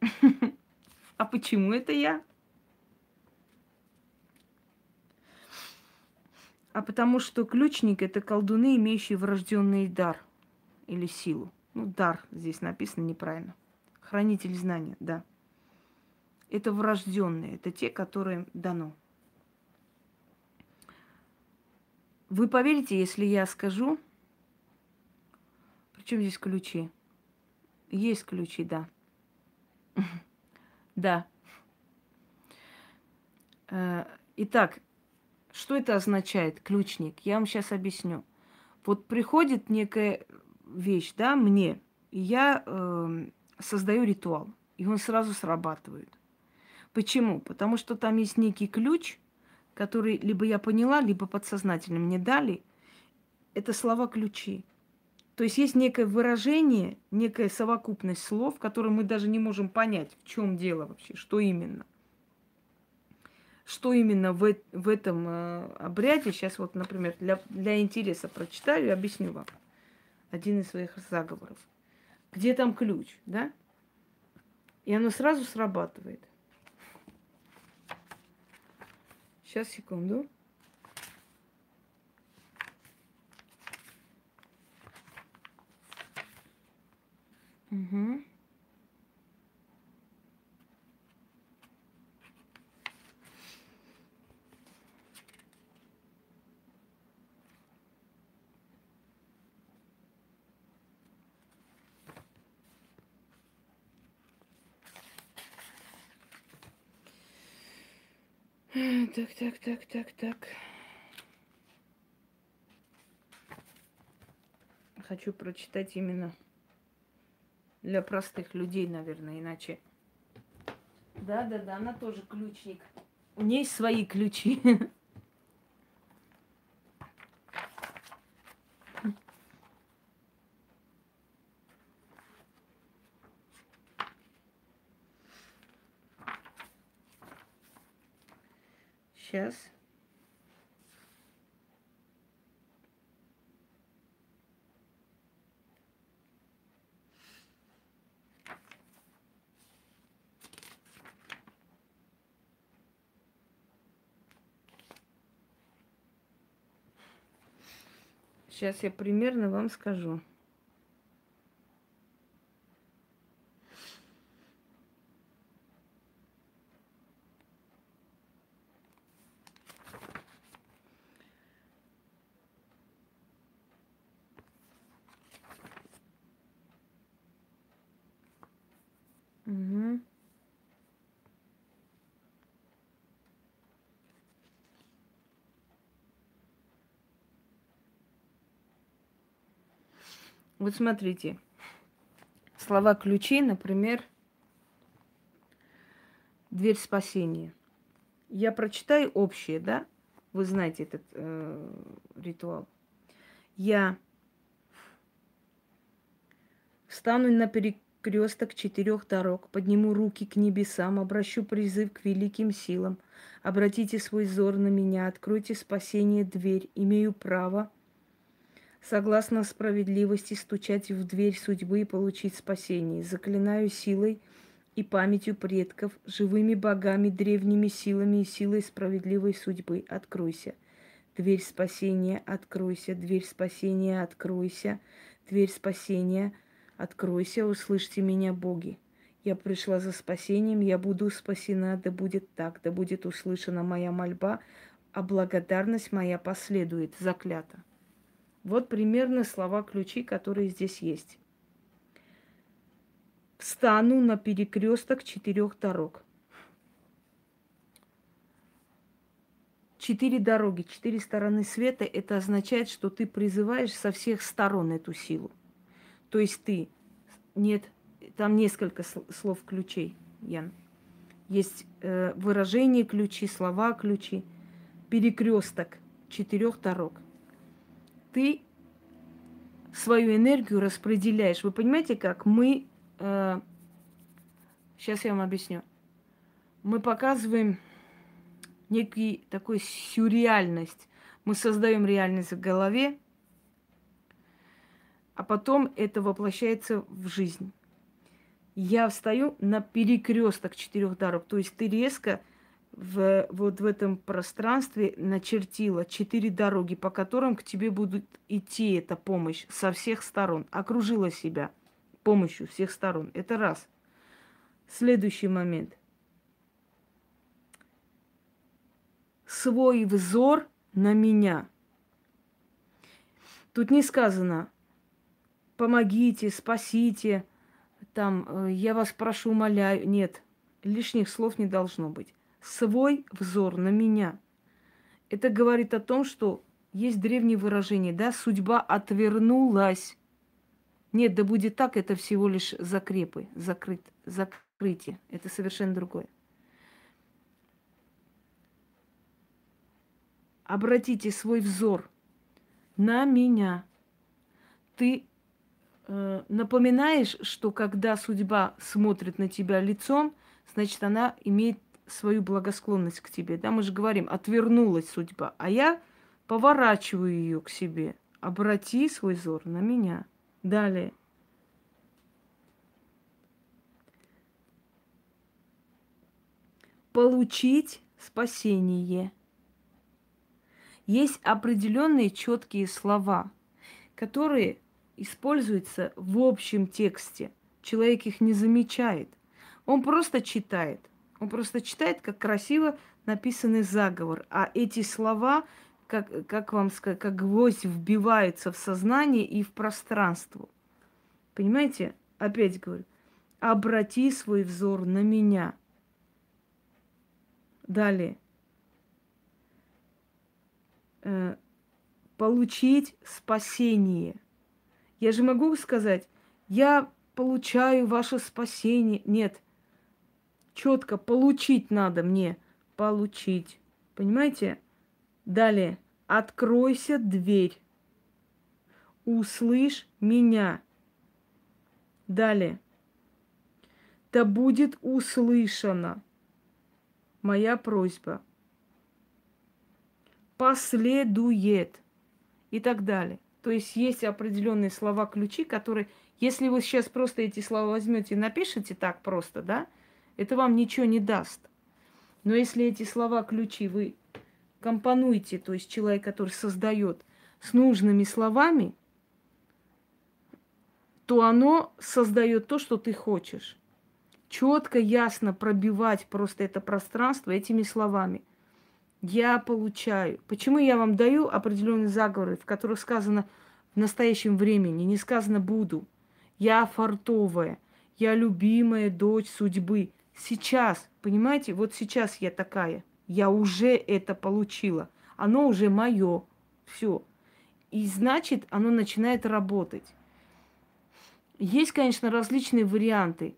А почему это я? А потому что ключник это колдуны, имеющие врожденный дар или силу. Ну, дар здесь написано неправильно. Хранитель знания, да. Это врожденные, это те, которые дано. Вы поверите, если я скажу, причем здесь ключи? Есть ключи, да. Да. Э, итак, что это означает, ключник? Я вам сейчас объясню. Вот приходит некая вещь, да, мне, и я э, создаю ритуал, и он сразу срабатывает. Почему? Потому что там есть некий ключ, который либо я поняла, либо подсознательно мне дали, это слова-ключи. То есть есть некое выражение, некая совокупность слов, которые мы даже не можем понять, в чем дело вообще, что именно. Что именно в, в этом э, обряде, сейчас вот, например, для, для интереса прочитаю и объясню вам один из своих заговоров. Где там ключ, да? И оно сразу срабатывает. Сейчас, секунду. Угу. Так, так, так, так, так. Хочу прочитать именно для простых людей, наверное, иначе. Да, да, да, она тоже ключник. У нее свои ключи. Сейчас. Сейчас я примерно вам скажу. Угу. Вот смотрите, слова ключи, например, дверь спасения. Я прочитаю общее, да? Вы знаете этот э, ритуал. Я встану на перекрестке кресток четырех дорог, подниму руки к небесам, обращу призыв к великим силам. Обратите свой взор на меня, откройте спасение дверь. Имею право, согласно справедливости, стучать в дверь судьбы и получить спасение. Заклинаю силой и памятью предков, живыми богами, древними силами и силой справедливой судьбы. Откройся. Дверь спасения, откройся. Дверь спасения, откройся. Дверь спасения, Откройся, услышьте меня, боги. Я пришла за спасением, я буду спасена, да будет так, да будет услышана моя мольба, а благодарность моя последует, заклята. Вот примерно слова-ключи, которые здесь есть. Встану на перекресток четырех дорог. Четыре дороги, четыре стороны света, это означает, что ты призываешь со всех сторон эту силу. То есть ты, нет, там несколько слов ключей, Ян. Есть э, выражение ключи, слова ключи, перекресток четырех дорог. Ты свою энергию распределяешь. Вы понимаете, как мы... Э, сейчас я вам объясню. Мы показываем некий такой сюрреальность. Мы создаем реальность в голове, а потом это воплощается в жизнь. Я встаю на перекресток четырех дорог. То есть ты резко в, вот в этом пространстве начертила четыре дороги, по которым к тебе будет идти эта помощь со всех сторон. Окружила себя помощью всех сторон. Это раз. Следующий момент. Свой взор на меня. Тут не сказано, помогите, спасите, там, э, я вас прошу, умоляю. Нет, лишних слов не должно быть. Свой взор на меня. Это говорит о том, что есть древнее выражение, да, судьба отвернулась. Нет, да будет так, это всего лишь закрепы, закрыт, закрытие. Это совершенно другое. Обратите свой взор на меня. Ты э, напоминаешь, что когда судьба смотрит на тебя лицом, значит, она имеет свою благосклонность к тебе. Да, мы же говорим, отвернулась судьба, а я поворачиваю ее к себе. Обрати свой взор на меня. Далее. Получить спасение. Есть определенные четкие слова, которые используются в общем тексте. Человек их не замечает. Он просто читает. Он просто читает, как красиво написанный заговор. А эти слова, как, как вам сказать, как гвоздь вбиваются в сознание и в пространство. Понимаете? Опять говорю, обрати свой взор на меня. Далее. Э, получить спасение. Я же могу сказать, я получаю ваше спасение. Нет, четко получить надо мне. Получить. Понимаете? Далее. Откройся дверь. Услышь меня. Далее. Да будет услышана моя просьба. Последует. И так далее. То есть есть определенные слова-ключи, которые, если вы сейчас просто эти слова возьмете и напишите так просто, да, это вам ничего не даст. Но если эти слова-ключи вы компонуете, то есть человек, который создает с нужными словами, то оно создает то, что ты хочешь. Четко, ясно пробивать просто это пространство этими словами. Я получаю. Почему я вам даю определенные заговоры, в которых сказано в настоящем времени, не сказано буду. Я фартовая, я любимая дочь судьбы. Сейчас, понимаете, вот сейчас я такая. Я уже это получила. Оно уже мое. Все. И значит, оно начинает работать. Есть, конечно, различные варианты.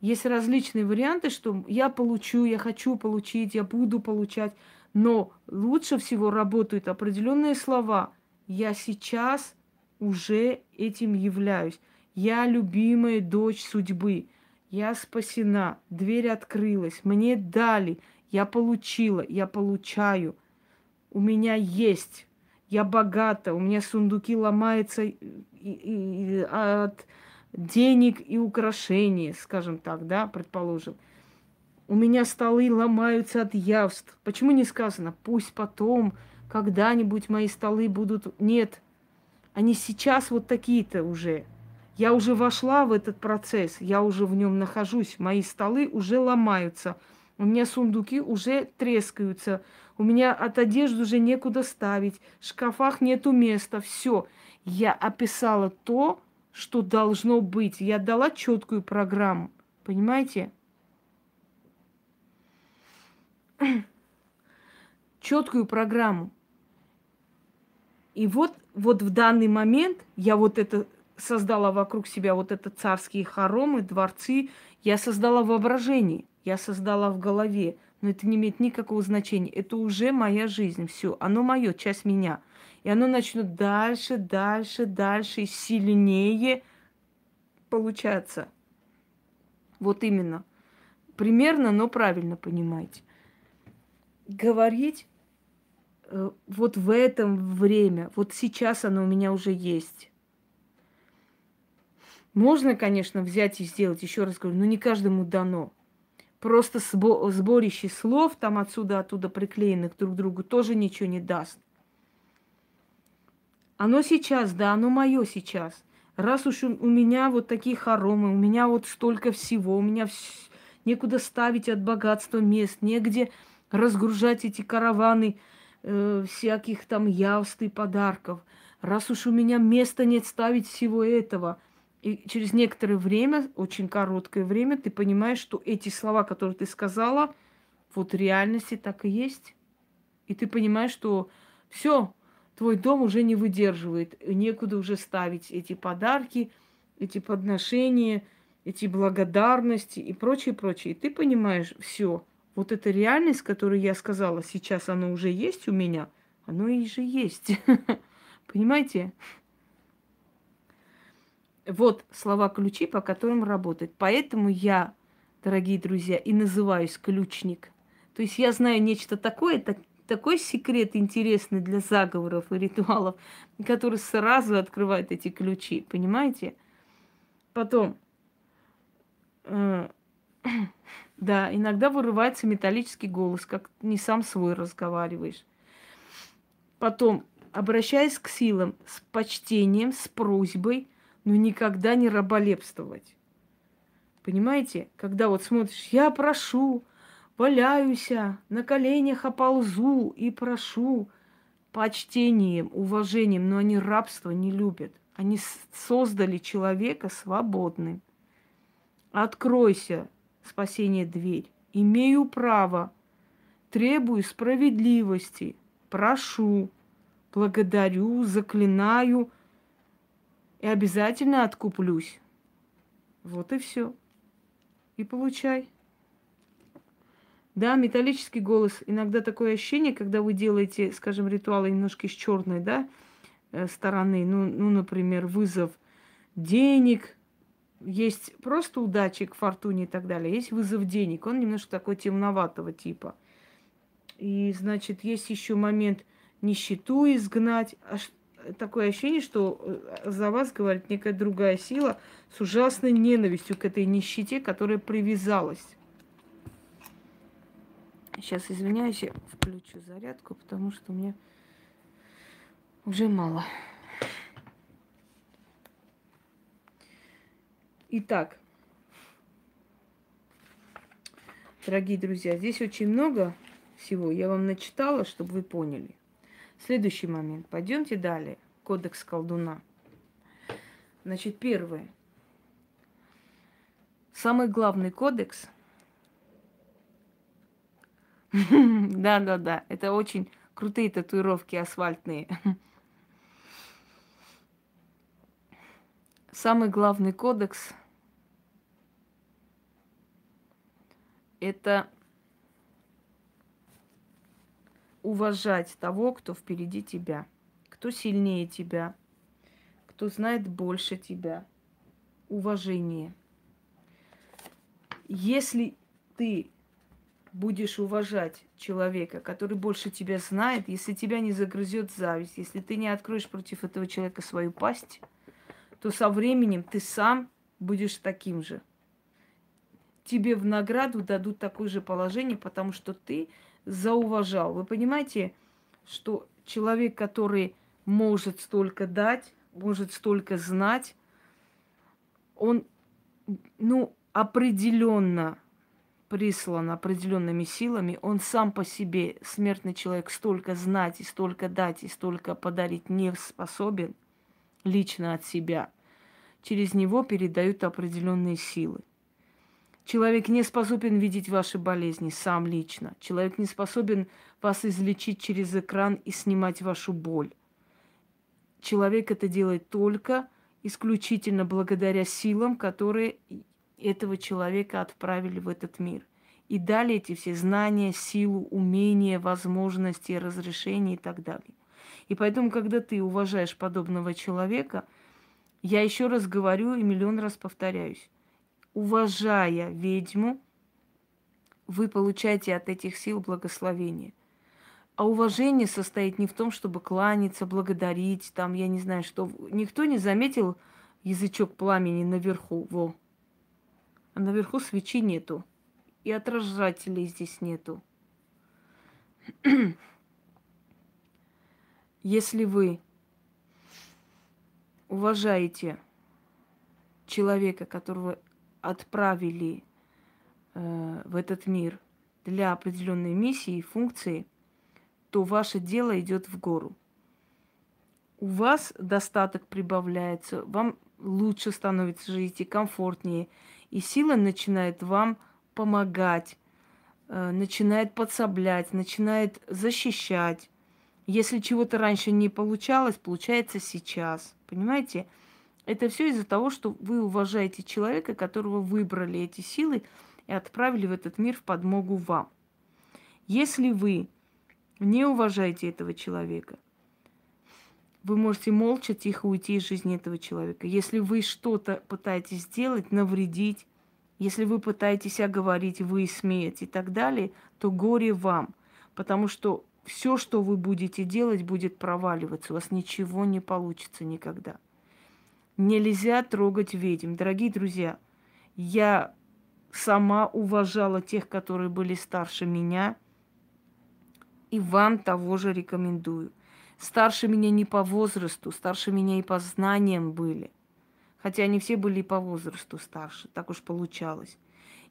Есть различные варианты, что я получу, я хочу получить, я буду получать. Но лучше всего работают определенные слова. Я сейчас уже этим являюсь. Я любимая дочь судьбы. Я спасена, дверь открылась, мне дали, я получила, я получаю. У меня есть, я богата, у меня сундуки ломаются и, и, и, от денег и украшений, скажем так, да, предположим. У меня столы ломаются от явств. Почему не сказано, пусть потом, когда-нибудь мои столы будут... Нет, они сейчас вот такие-то уже. Я уже вошла в этот процесс, я уже в нем нахожусь, мои столы уже ломаются, у меня сундуки уже трескаются, у меня от одежды уже некуда ставить, в шкафах нету места, все. Я описала то, что должно быть. Я дала четкую программу. Понимаете? Четкую программу. И вот, вот в данный момент я вот это создала вокруг себя вот это царские хоромы, дворцы. Я создала воображение, я создала в голове. Но это не имеет никакого значения. Это уже моя жизнь, все. Оно мое, часть меня. И оно начнет дальше, дальше, дальше, сильнее получаться. Вот именно. Примерно, но правильно понимаете. Говорить э, вот в этом время, вот сейчас оно у меня уже есть. Можно, конечно, взять и сделать, еще раз говорю, но не каждому дано. Просто сборище слов там отсюда, оттуда приклеенных друг к другу тоже ничего не даст. Оно сейчас, да, оно мое сейчас. Раз уж у меня вот такие хоромы, у меня вот столько всего, у меня вс... некуда ставить от богатства мест, негде разгружать эти караваны э, всяких там явств и подарков. Раз уж у меня места нет ставить всего этого – и через некоторое время, очень короткое время, ты понимаешь, что эти слова, которые ты сказала, вот в реальности так и есть. И ты понимаешь, что все, твой дом уже не выдерживает, некуда уже ставить эти подарки, эти подношения, эти благодарности и прочее, прочее. И ты понимаешь, все, вот эта реальность, которую я сказала, сейчас она уже есть у меня, оно и же есть. Понимаете? Вот слова ключи, по которым работать. Поэтому я, дорогие друзья, и называюсь ключник. То есть я знаю нечто такое, так, такой секрет интересный для заговоров и ритуалов, который сразу открывает эти ключи, понимаете? Потом, э, да, иногда вырывается металлический голос, как не сам свой разговариваешь. Потом, обращаясь к силам с почтением, с просьбой, но никогда не раболепствовать. Понимаете? Когда вот смотришь, я прошу, валяюсь, на коленях оползу и прошу почтением, уважением, но они рабство не любят. Они создали человека свободным. Откройся, спасение дверь. Имею право, требую справедливости, прошу, благодарю, заклинаю и обязательно откуплюсь. Вот и все. И получай. Да, металлический голос. Иногда такое ощущение, когда вы делаете, скажем, ритуалы немножко из черной, да, э, стороны. Ну, ну, например, вызов денег. Есть просто удачи к фортуне и так далее. Есть вызов денег. Он немножко такой темноватого типа. И, значит, есть еще момент нищету изгнать. А такое ощущение, что э, за вас говорит некая другая сила с ужасной ненавистью к этой нищете, которая привязалась. Сейчас, извиняюсь, я включу зарядку, потому что мне уже мало. Итак, дорогие друзья, здесь очень много всего. Я вам начитала, чтобы вы поняли. Следующий момент. Пойдемте далее. Кодекс колдуна. Значит, первое. Самый главный кодекс – Да, да, да. Это очень крутые татуировки асфальтные. Самый главный кодекс это уважать того, кто впереди тебя, кто сильнее тебя, кто знает больше тебя. Уважение. Если ты будешь уважать человека, который больше тебя знает, если тебя не загрызет зависть, если ты не откроешь против этого человека свою пасть, то со временем ты сам будешь таким же. Тебе в награду дадут такое же положение, потому что ты зауважал. Вы понимаете, что человек, который может столько дать, может столько знать, он, ну, определенно прислан определенными силами, он сам по себе, смертный человек, столько знать и столько дать и столько подарить не способен лично от себя. Через него передают определенные силы. Человек не способен видеть ваши болезни сам лично. Человек не способен вас излечить через экран и снимать вашу боль. Человек это делает только исключительно благодаря силам, которые этого человека отправили в этот мир. И дали эти все знания, силу, умения, возможности, разрешения и так далее. И поэтому, когда ты уважаешь подобного человека, я еще раз говорю и миллион раз повторяюсь, уважая ведьму, вы получаете от этих сил благословение. А уважение состоит не в том, чтобы кланяться, благодарить, там, я не знаю, что. Никто не заметил язычок пламени наверху, во, а наверху свечи нету. И отражателей здесь нету. Если вы уважаете человека, которого отправили э, в этот мир для определенной миссии и функции, то ваше дело идет в гору. У вас достаток прибавляется, вам лучше становится жить и комфортнее, и сила начинает вам помогать, э, начинает подсоблять, начинает защищать. Если чего-то раньше не получалось, получается сейчас. Понимаете? Это все из-за того, что вы уважаете человека, которого выбрали эти силы и отправили в этот мир в подмогу вам. Если вы не уважаете этого человека, вы можете молча, тихо уйти из жизни этого человека. Если вы что-то пытаетесь сделать, навредить, если вы пытаетесь оговорить, вы смеете и так далее, то горе вам. Потому что все, что вы будете делать, будет проваливаться. У вас ничего не получится никогда. Нельзя трогать ведьм. Дорогие друзья, я сама уважала тех, которые были старше меня, и вам того же рекомендую. Старше меня не по возрасту, старше меня и по знаниям были. Хотя они все были и по возрасту старше, так уж получалось.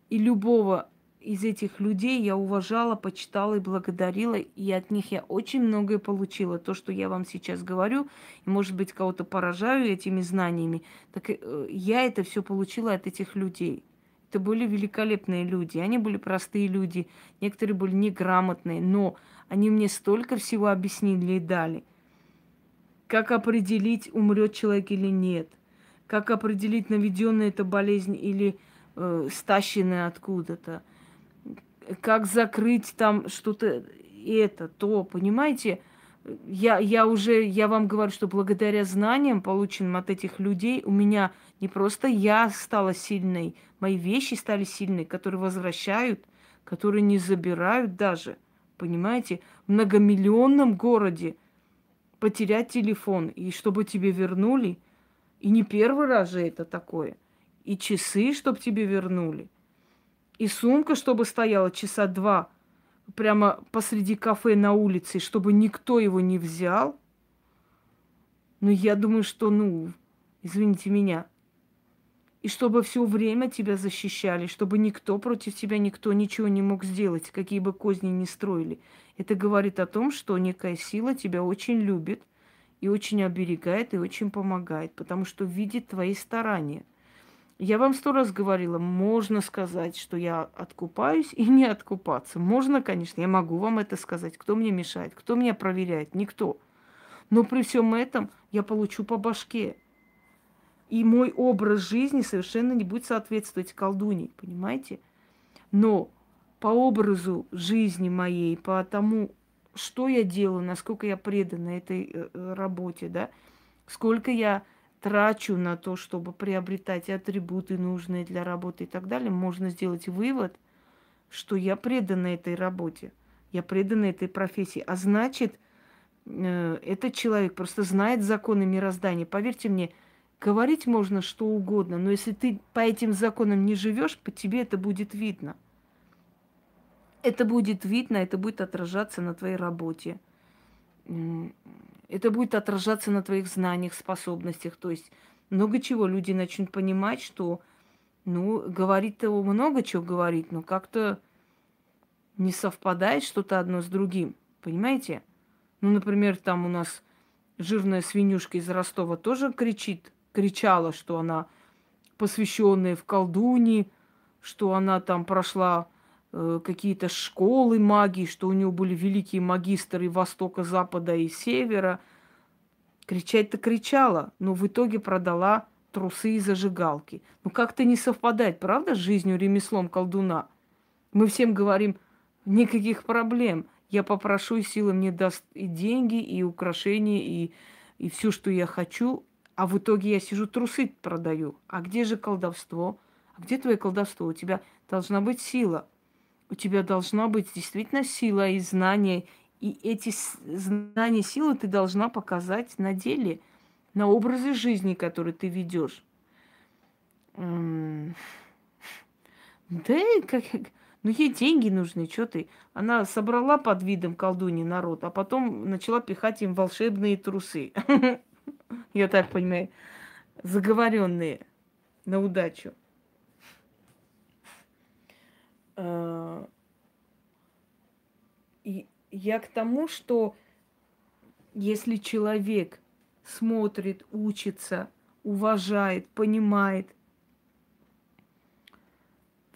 И любого из этих людей я уважала, почитала и благодарила, и от них я очень многое получила. То, что я вам сейчас говорю, и, может быть, кого-то поражаю этими знаниями, так э, я это все получила от этих людей. Это были великолепные люди, они были простые люди, некоторые были неграмотные, но они мне столько всего объяснили и дали. Как определить, умрет человек или нет, как определить, наведенная это болезнь или э, стащенная откуда-то, как закрыть там что-то это, то, понимаете, я, я уже, я вам говорю, что благодаря знаниям, полученным от этих людей, у меня не просто я стала сильной, мои вещи стали сильные, которые возвращают, которые не забирают даже. Понимаете, в многомиллионном городе потерять телефон, и чтобы тебе вернули, и не первый раз же это такое, и часы, чтобы тебе вернули, и сумка, чтобы стояла часа два – прямо посреди кафе на улице, чтобы никто его не взял. Но я думаю, что, ну, извините меня, и чтобы все время тебя защищали, чтобы никто против тебя, никто ничего не мог сделать, какие бы козни ни строили. Это говорит о том, что некая сила тебя очень любит и очень оберегает, и очень помогает, потому что видит твои старания – я вам сто раз говорила, можно сказать, что я откупаюсь и не откупаться. Можно, конечно, я могу вам это сказать. Кто мне мешает? Кто меня проверяет? Никто. Но при всем этом я получу по башке. И мой образ жизни совершенно не будет соответствовать колдуне, понимаете? Но по образу жизни моей, по тому, что я делаю, насколько я предана этой э, работе, да, сколько я трачу на то, чтобы приобретать атрибуты, нужные для работы и так далее, можно сделать вывод, что я предана этой работе, я предана этой профессии. А значит, э, этот человек просто знает законы мироздания. Поверьте мне, говорить можно что угодно, но если ты по этим законам не живешь, по тебе это будет видно. Это будет видно, это будет отражаться на твоей работе это будет отражаться на твоих знаниях, способностях. То есть много чего люди начнут понимать, что, ну, говорит-то много чего говорит, но как-то не совпадает что-то одно с другим. Понимаете? Ну, например, там у нас жирная свинюшка из Ростова тоже кричит, кричала, что она посвященная в колдуни, что она там прошла какие-то школы магии, что у него были великие магистры Востока, Запада и Севера. Кричать-то кричала, но в итоге продала трусы и зажигалки. Ну как-то не совпадает, правда, с жизнью, ремеслом колдуна? Мы всем говорим, никаких проблем. Я попрошу, и сила мне даст и деньги, и украшения, и, и все, что я хочу. А в итоге я сижу, трусы продаю. А где же колдовство? А где твое колдовство? У тебя должна быть сила у тебя должна быть действительно сила и знания. И эти знания, силы ты должна показать на деле, на образе жизни, который ты ведешь. Да, как... Ну, ей деньги нужны, что ты? Она собрала под видом колдуни народ, а потом начала пихать им волшебные трусы. Я так понимаю, заговоренные на удачу. Э, и я к тому, что если человек смотрит, учится, уважает, понимает,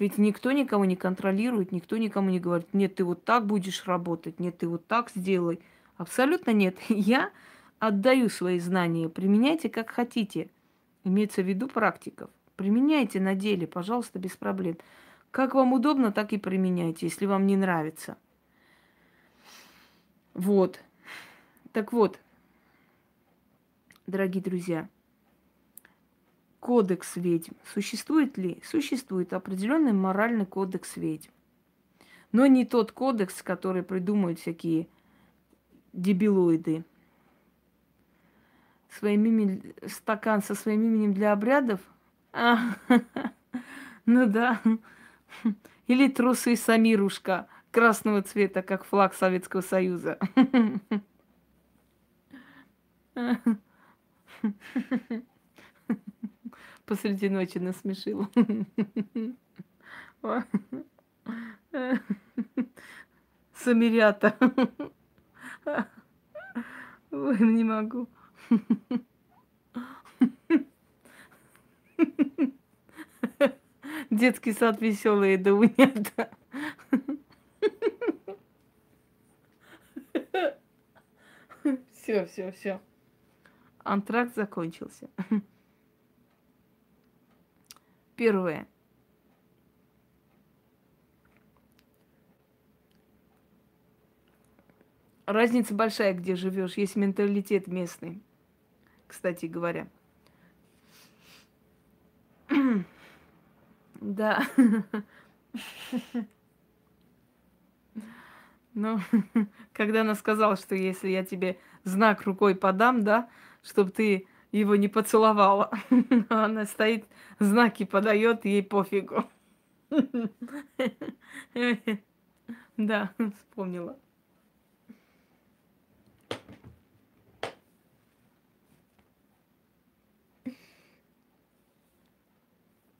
ведь никто никого не контролирует, никто никому не говорит, нет, ты вот так будешь работать, нет, ты вот так сделай. Абсолютно нет. Я отдаю свои знания, применяйте как хотите. Имеется в виду практиков. Применяйте на деле, пожалуйста, без проблем. Как вам удобно, так и применяйте, если вам не нравится. Вот. Так вот, дорогие друзья, кодекс ведьм. Существует ли? Существует определенный моральный кодекс ведьм. Но не тот кодекс, который придумывают всякие дебилоиды. Своим именем, стакан со своим именем для обрядов? А, ну да. Или трусы Самирушка красного цвета, как флаг Советского Союза. Посреди ночи насмешил. Самирята. Ой, не могу. Детский сад веселый, да унята. Все, все, все. Антракт закончился. Первое. Разница большая, где живешь. Есть менталитет местный, кстати говоря. Да. Ну, когда она сказала, что если я тебе знак рукой подам, да, чтобы ты его не поцеловала. Она стоит, знаки подает, ей пофигу. Да, вспомнила.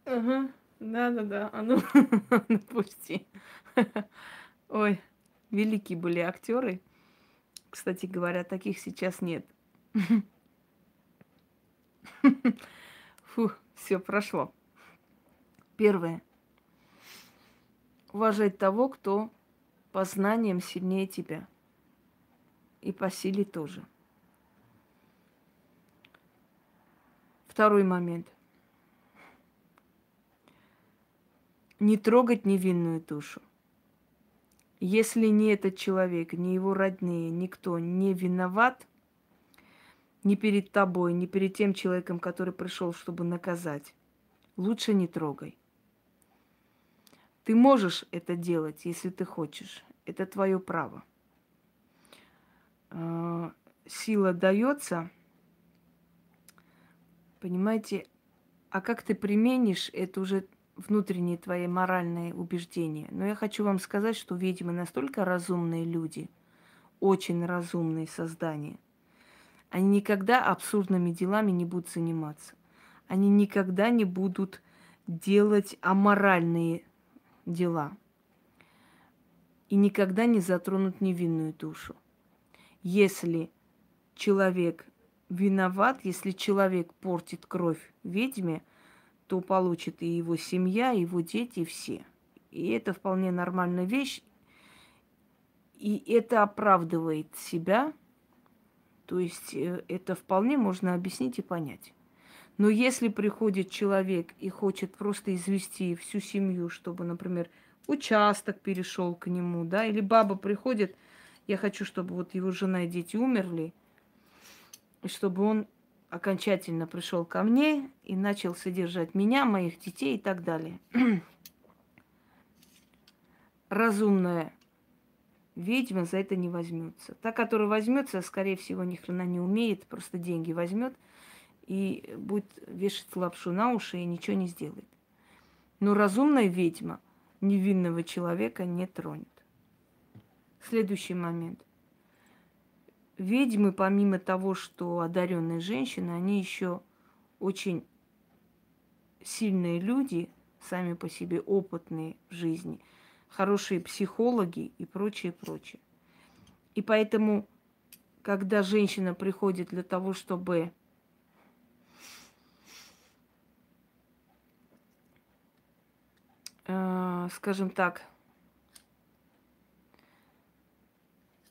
Ага, да-да-да, а ну, пусти. Ой, великие были актеры. Кстати говоря, таких сейчас нет. Фу, все прошло. Первое. Уважать того, кто по знаниям сильнее тебя. И по силе тоже. Второй момент. Не трогать невинную душу. Если не этот человек, ни его родные, никто не виноват ни перед тобой, ни перед тем человеком, который пришел, чтобы наказать, лучше не трогай. Ты можешь это делать, если ты хочешь. Это твое право. А, сила дается, понимаете, а как ты применишь, это уже внутренние твои моральные убеждения. Но я хочу вам сказать, что ведьмы настолько разумные люди, очень разумные создания. Они никогда абсурдными делами не будут заниматься. Они никогда не будут делать аморальные дела. И никогда не затронут невинную душу. Если человек виноват, если человек портит кровь ведьме, то получит и его семья, и его дети, и все. И это вполне нормальная вещь. И это оправдывает себя. То есть э, это вполне можно объяснить и понять. Но если приходит человек и хочет просто извести всю семью, чтобы, например, участок перешел к нему, да, или баба приходит, я хочу, чтобы вот его жена и дети умерли, и чтобы он окончательно пришел ко мне и начал содержать меня, моих детей и так далее. Разумная ведьма за это не возьмется. Та, которая возьмется, скорее всего, ни хрена не умеет, просто деньги возьмет и будет вешать лапшу на уши и ничего не сделает. Но разумная ведьма невинного человека не тронет. Следующий момент ведьмы, помимо того, что одаренные женщины, они еще очень сильные люди, сами по себе опытные в жизни, хорошие психологи и прочее, прочее. И поэтому, когда женщина приходит для того, чтобы э, скажем так,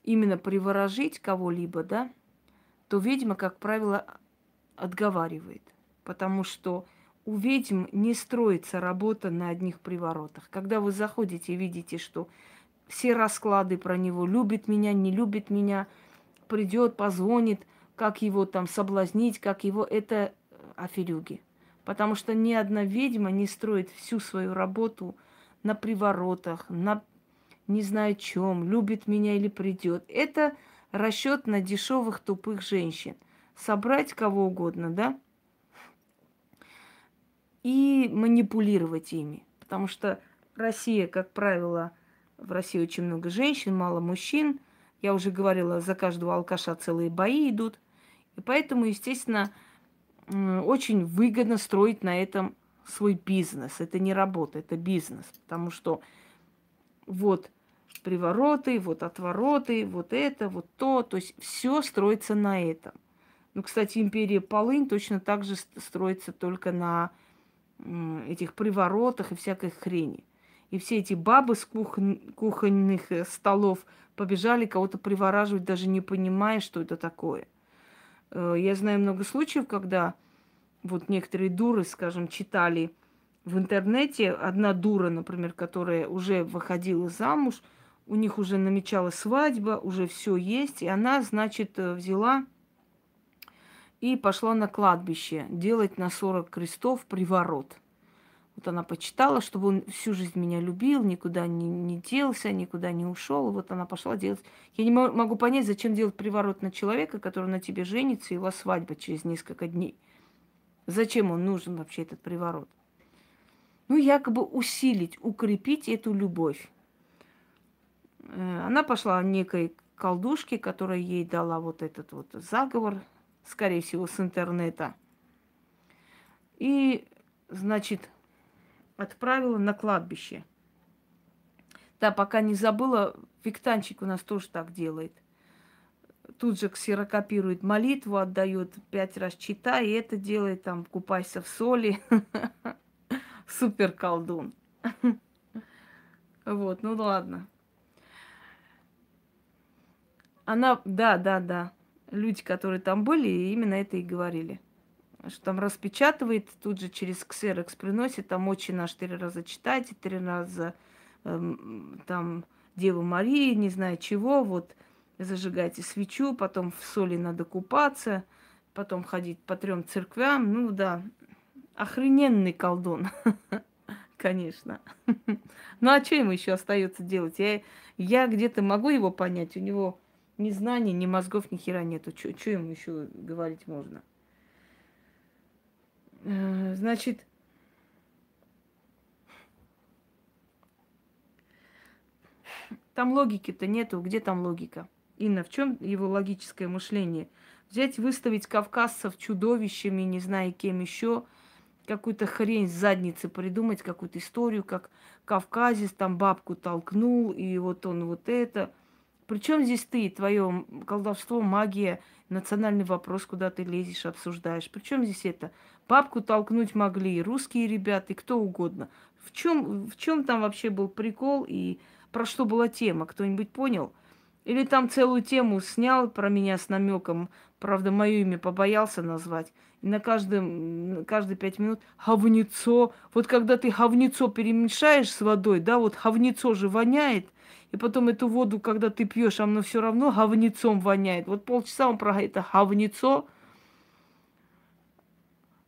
именно приворожить кого-либо, да, то ведьма, как правило, отговаривает. Потому что у ведьм не строится работа на одних приворотах. Когда вы заходите и видите, что все расклады про него любит меня, не любит меня, придет, позвонит, как его там соблазнить, как его... Это аферюги. Потому что ни одна ведьма не строит всю свою работу на приворотах, на не знаю чем, любит меня или придет. Это расчет на дешевых тупых женщин. Собрать кого угодно, да? И манипулировать ими. Потому что Россия, как правило, в России очень много женщин, мало мужчин. Я уже говорила, за каждого алкаша целые бои идут. И поэтому, естественно, очень выгодно строить на этом свой бизнес. Это не работа, это бизнес. Потому что вот привороты, вот отвороты, вот это, вот то. То есть все строится на этом. Ну, кстати, империя Полынь точно так же строится только на этих приворотах и всякой хрени. И все эти бабы с кухонь, кухонных э, столов побежали кого-то привораживать, даже не понимая, что это такое. Э, я знаю много случаев, когда вот некоторые дуры, скажем, читали в интернете, одна дура, например, которая уже выходила замуж, у них уже намечалась свадьба, уже все есть, и она, значит, э, взяла и пошла на кладбище делать на 40 крестов приворот. Вот она почитала, чтобы он всю жизнь меня любил, никуда не, не делся, никуда не ушел. Вот она пошла делать. Я не могу понять, зачем делать приворот на человека, который на тебе женится, и у вас свадьба через несколько дней. Зачем он нужен вообще, этот приворот? Ну, якобы усилить, укрепить эту любовь. Э, она пошла некой колдушке, которая ей дала вот этот вот заговор, скорее всего, с интернета. И, значит, отправила на кладбище. Да, пока не забыла, Виктанчик у нас тоже так делает. Тут же ксерокопирует молитву, отдает пять раз читай, и это делает там, купайся в соли. Супер колдун. Вот, ну ладно. Она, да, да, да. Люди, которые там были, именно это и говорили что там распечатывает, тут же через ксерокс приносит, там очень на четыре раза читайте, три раза эм, там Деву Марии, не знаю чего, вот зажигайте свечу, потом в соли надо купаться, потом ходить по трем церквям, ну да, охрененный колдун, конечно. Ну а что ему еще остается делать? Я, я где-то могу его понять, у него ни знаний, ни мозгов, ни хера нету. Что ему еще говорить можно? Э, значит, там логики-то нету. Где там логика? Инна, в чем его логическое мышление? Взять, выставить кавказцев чудовищами, не знаю кем еще, какую-то хрень с задницы придумать, какую-то историю, как кавказец там бабку толкнул, и вот он вот это. Причем здесь ты, твое колдовство, магия, национальный вопрос, куда ты лезешь, обсуждаешь. Причем здесь это? Папку толкнуть могли русские ребята, и кто угодно. В чем, в чем там вообще был прикол и про что была тема? Кто-нибудь понял? Или там целую тему снял про меня с намеком, правда, мое имя побоялся назвать. И на каждом, каждые пять минут хавнецо. Вот когда ты хавнецо перемешаешь с водой, да, вот хавнецо же воняет, и потом эту воду, когда ты пьешь, оно все равно говнецом воняет. Вот полчаса он про это говнецо,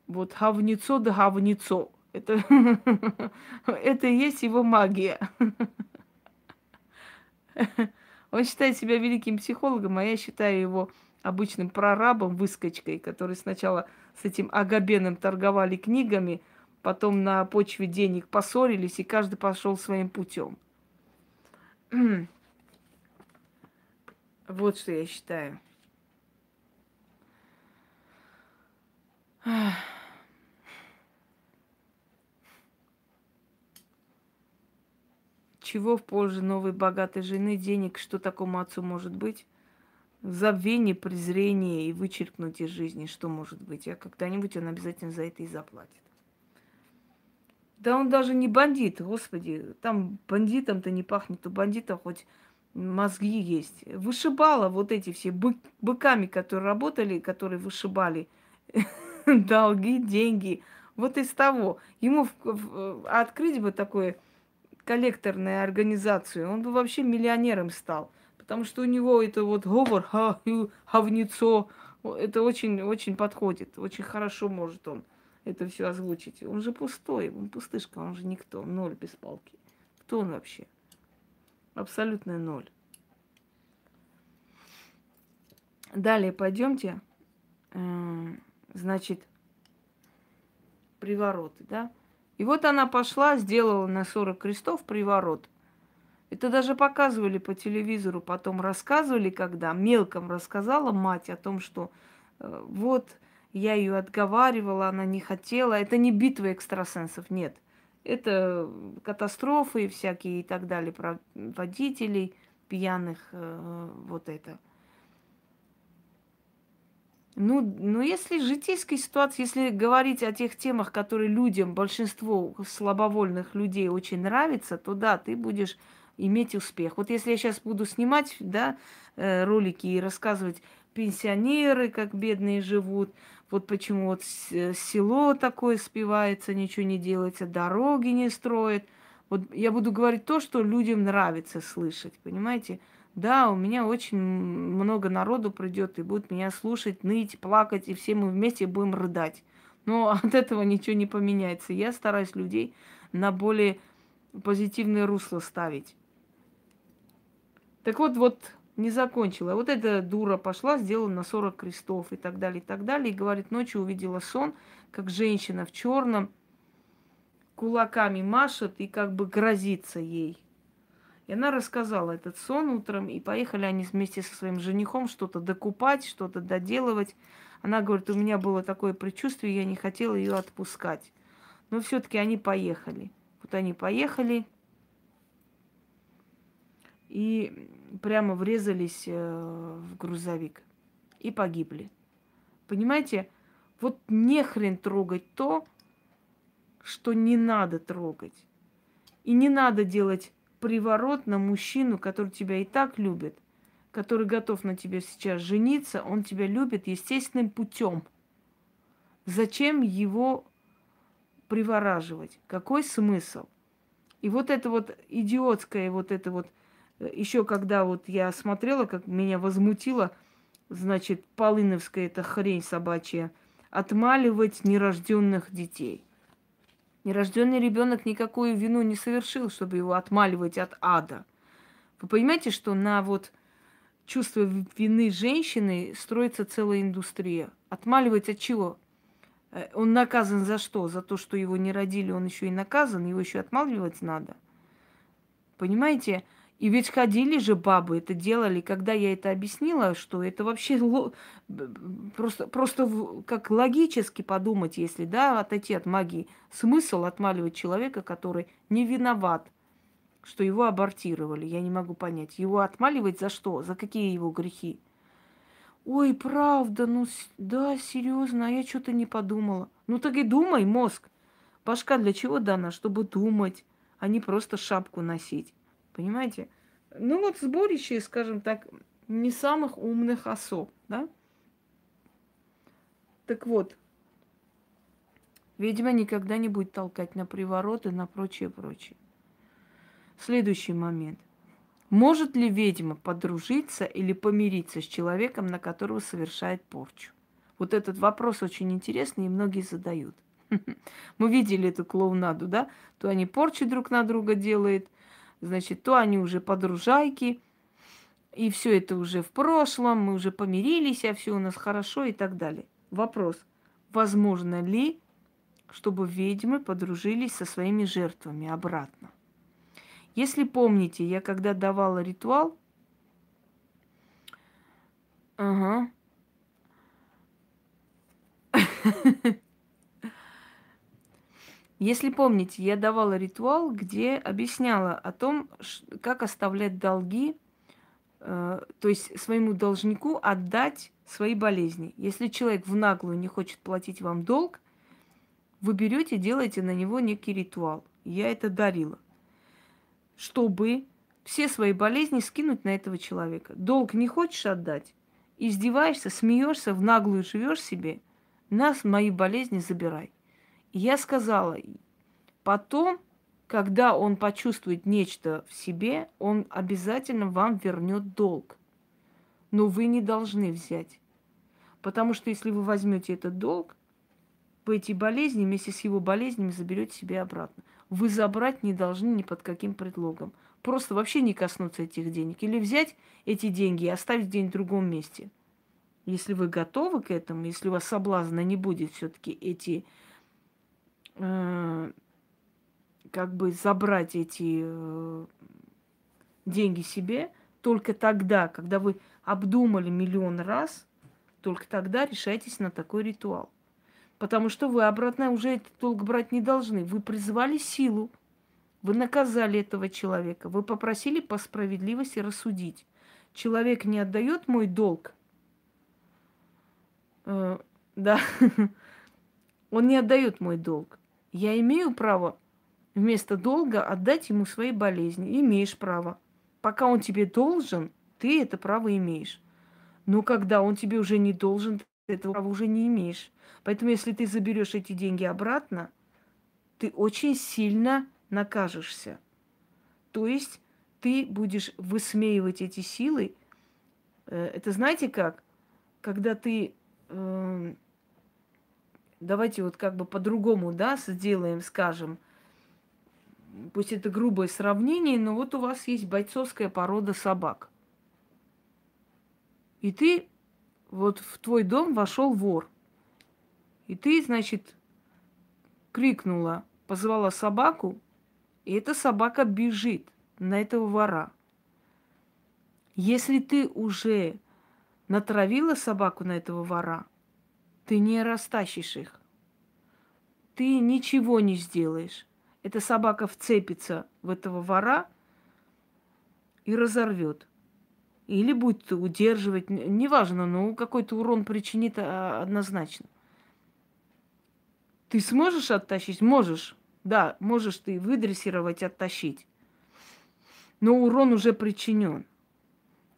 вот говнецо да говнецо. Это, это и есть его магия. Он считает себя великим психологом, а я считаю его обычным прорабом, выскочкой, который сначала с этим Агабеном торговали книгами, потом на почве денег поссорились, и каждый пошел своим путем. Вот что я считаю. Чего в пользу новой богатой жены денег, что такому отцу может быть? Забвение, презрение и вычеркнуть из жизни, что может быть. А когда-нибудь он обязательно за это и заплатит. Да он даже не бандит, господи. Там бандитам-то не пахнет. У бандитов хоть мозги есть. Вышибала вот эти все бы, быками, которые работали, которые вышибали долги, деньги. Вот из того. Ему в, в, открыть бы такое коллекторную организацию, он бы вообще миллионером стал. Потому что у него это вот говор, ха, Это очень, очень подходит, очень хорошо может он это все озвучить. Он же пустой, он пустышка, он же никто, ноль без палки. Кто он вообще? Абсолютно ноль. Далее пойдемте. Значит, привороты, да? И вот она пошла, сделала на 40 крестов приворот. Это даже показывали по телевизору, потом рассказывали, когда мелком рассказала мать о том, что э, вот я ее отговаривала, она не хотела. Это не битва экстрасенсов, нет. Это катастрофы всякие и так далее, про водителей пьяных, э, вот это – ну, ну, если житейской ситуации, если говорить о тех темах, которые людям, большинству слабовольных людей очень нравятся, то да, ты будешь иметь успех. Вот если я сейчас буду снимать, да, э, ролики и рассказывать пенсионеры, как бедные живут, вот почему вот село такое спивается, ничего не делается, дороги не строят. Вот я буду говорить то, что людям нравится слышать, понимаете? Да, у меня очень много народу придет и будет меня слушать, ныть, плакать, и все мы вместе будем рыдать. Но от этого ничего не поменяется. Я стараюсь людей на более позитивное русло ставить. Так вот, вот не закончила. Вот эта дура пошла, сделала на 40 крестов и так далее, и так далее. И говорит, ночью увидела сон, как женщина в черном кулаками машет и как бы грозится ей. И она рассказала этот сон утром, и поехали они вместе со своим женихом что-то докупать, что-то доделывать. Она говорит, у меня было такое предчувствие, я не хотела ее отпускать. Но все-таки они поехали. Вот они поехали и прямо врезались э, в грузовик и погибли. Понимаете, вот не хрен трогать то, что не надо трогать. И не надо делать приворот на мужчину, который тебя и так любит, который готов на тебя сейчас жениться, он тебя любит естественным путем. Зачем его привораживать? Какой смысл? И вот это вот идиотское, вот это вот, еще когда вот я смотрела, как меня возмутило, значит, полыновская эта хрень собачья, отмаливать нерожденных детей – Нерожденный ребенок никакую вину не совершил, чтобы его отмаливать от ада. Вы понимаете, что на вот чувство вины женщины строится целая индустрия. Отмаливать от чего? Э, он наказан за что? За то, что его не родили, он еще и наказан, его еще отмаливать надо. Понимаете? И ведь ходили же бабы, это делали, когда я это объяснила, что это вообще ло... просто, просто как логически подумать, если, да, отойти от магии, смысл отмаливать человека, который не виноват, что его абортировали, я не могу понять. Его отмаливать за что? За какие его грехи? Ой, правда, ну да, серьезно, а я что-то не подумала. Ну так и думай, мозг. Башка для чего дана? Чтобы думать, а не просто шапку носить. Понимаете? Ну вот сборище, скажем так, не самых умных особ, да? Так вот, ведьма никогда не будет толкать на привороты, на прочее, прочее. Следующий момент. Может ли ведьма подружиться или помириться с человеком, на которого совершает порчу? Вот этот вопрос очень интересный, и многие задают. Мы видели эту клоунаду, да? То они порчи друг на друга делают, значит, то они уже подружайки, и все это уже в прошлом, мы уже помирились, а все у нас хорошо и так далее. Вопрос, возможно ли, чтобы ведьмы подружились со своими жертвами обратно? Если помните, я когда давала ритуал, ага, Если помните, я давала ритуал, где объясняла о том, как оставлять долги, э, то есть своему должнику отдать свои болезни. Если человек в наглую не хочет платить вам долг, вы берете, делаете на него некий ритуал. Я это дарила, чтобы все свои болезни скинуть на этого человека. Долг не хочешь отдать, издеваешься, смеешься, в наглую живешь себе, нас мои болезни забирай я сказала, потом, когда он почувствует нечто в себе, он обязательно вам вернет долг. Но вы не должны взять. Потому что если вы возьмете этот долг, вы эти болезни вместе с его болезнями заберете себе обратно. Вы забрать не должны ни под каким предлогом. Просто вообще не коснуться этих денег. Или взять эти деньги и оставить где-нибудь в другом месте. Если вы готовы к этому, если у вас соблазна не будет все-таки эти как бы забрать эти э, деньги себе, только тогда, когда вы обдумали миллион раз, только тогда решайтесь на такой ритуал. Потому что вы обратно уже этот долг брать не должны. Вы призвали силу, вы наказали этого человека, вы попросили по справедливости рассудить. Человек не отдает мой долг. Э, да, он не отдает мой долг. Я имею право вместо долга отдать ему свои болезни. Имеешь право. Пока он тебе должен, ты это право имеешь. Но когда он тебе уже не должен, ты этого права уже не имеешь. Поэтому если ты заберешь эти деньги обратно, ты очень сильно накажешься. То есть ты будешь высмеивать эти силы. Э, это знаете как? Когда ты... Э, давайте вот как бы по-другому, да, сделаем, скажем. Пусть это грубое сравнение, но вот у вас есть бойцовская порода собак. И ты, вот в твой дом вошел вор. И ты, значит, крикнула, позвала собаку, и эта собака бежит на этого вора. Если ты уже натравила собаку на этого вора, ты не растащишь их. Ты ничего не сделаешь. Эта собака вцепится в этого вора и разорвет. Или будет удерживать, неважно, но какой-то урон причинит а, однозначно. Ты сможешь оттащить? Можешь. Да, можешь ты выдрессировать, оттащить. Но урон уже причинен.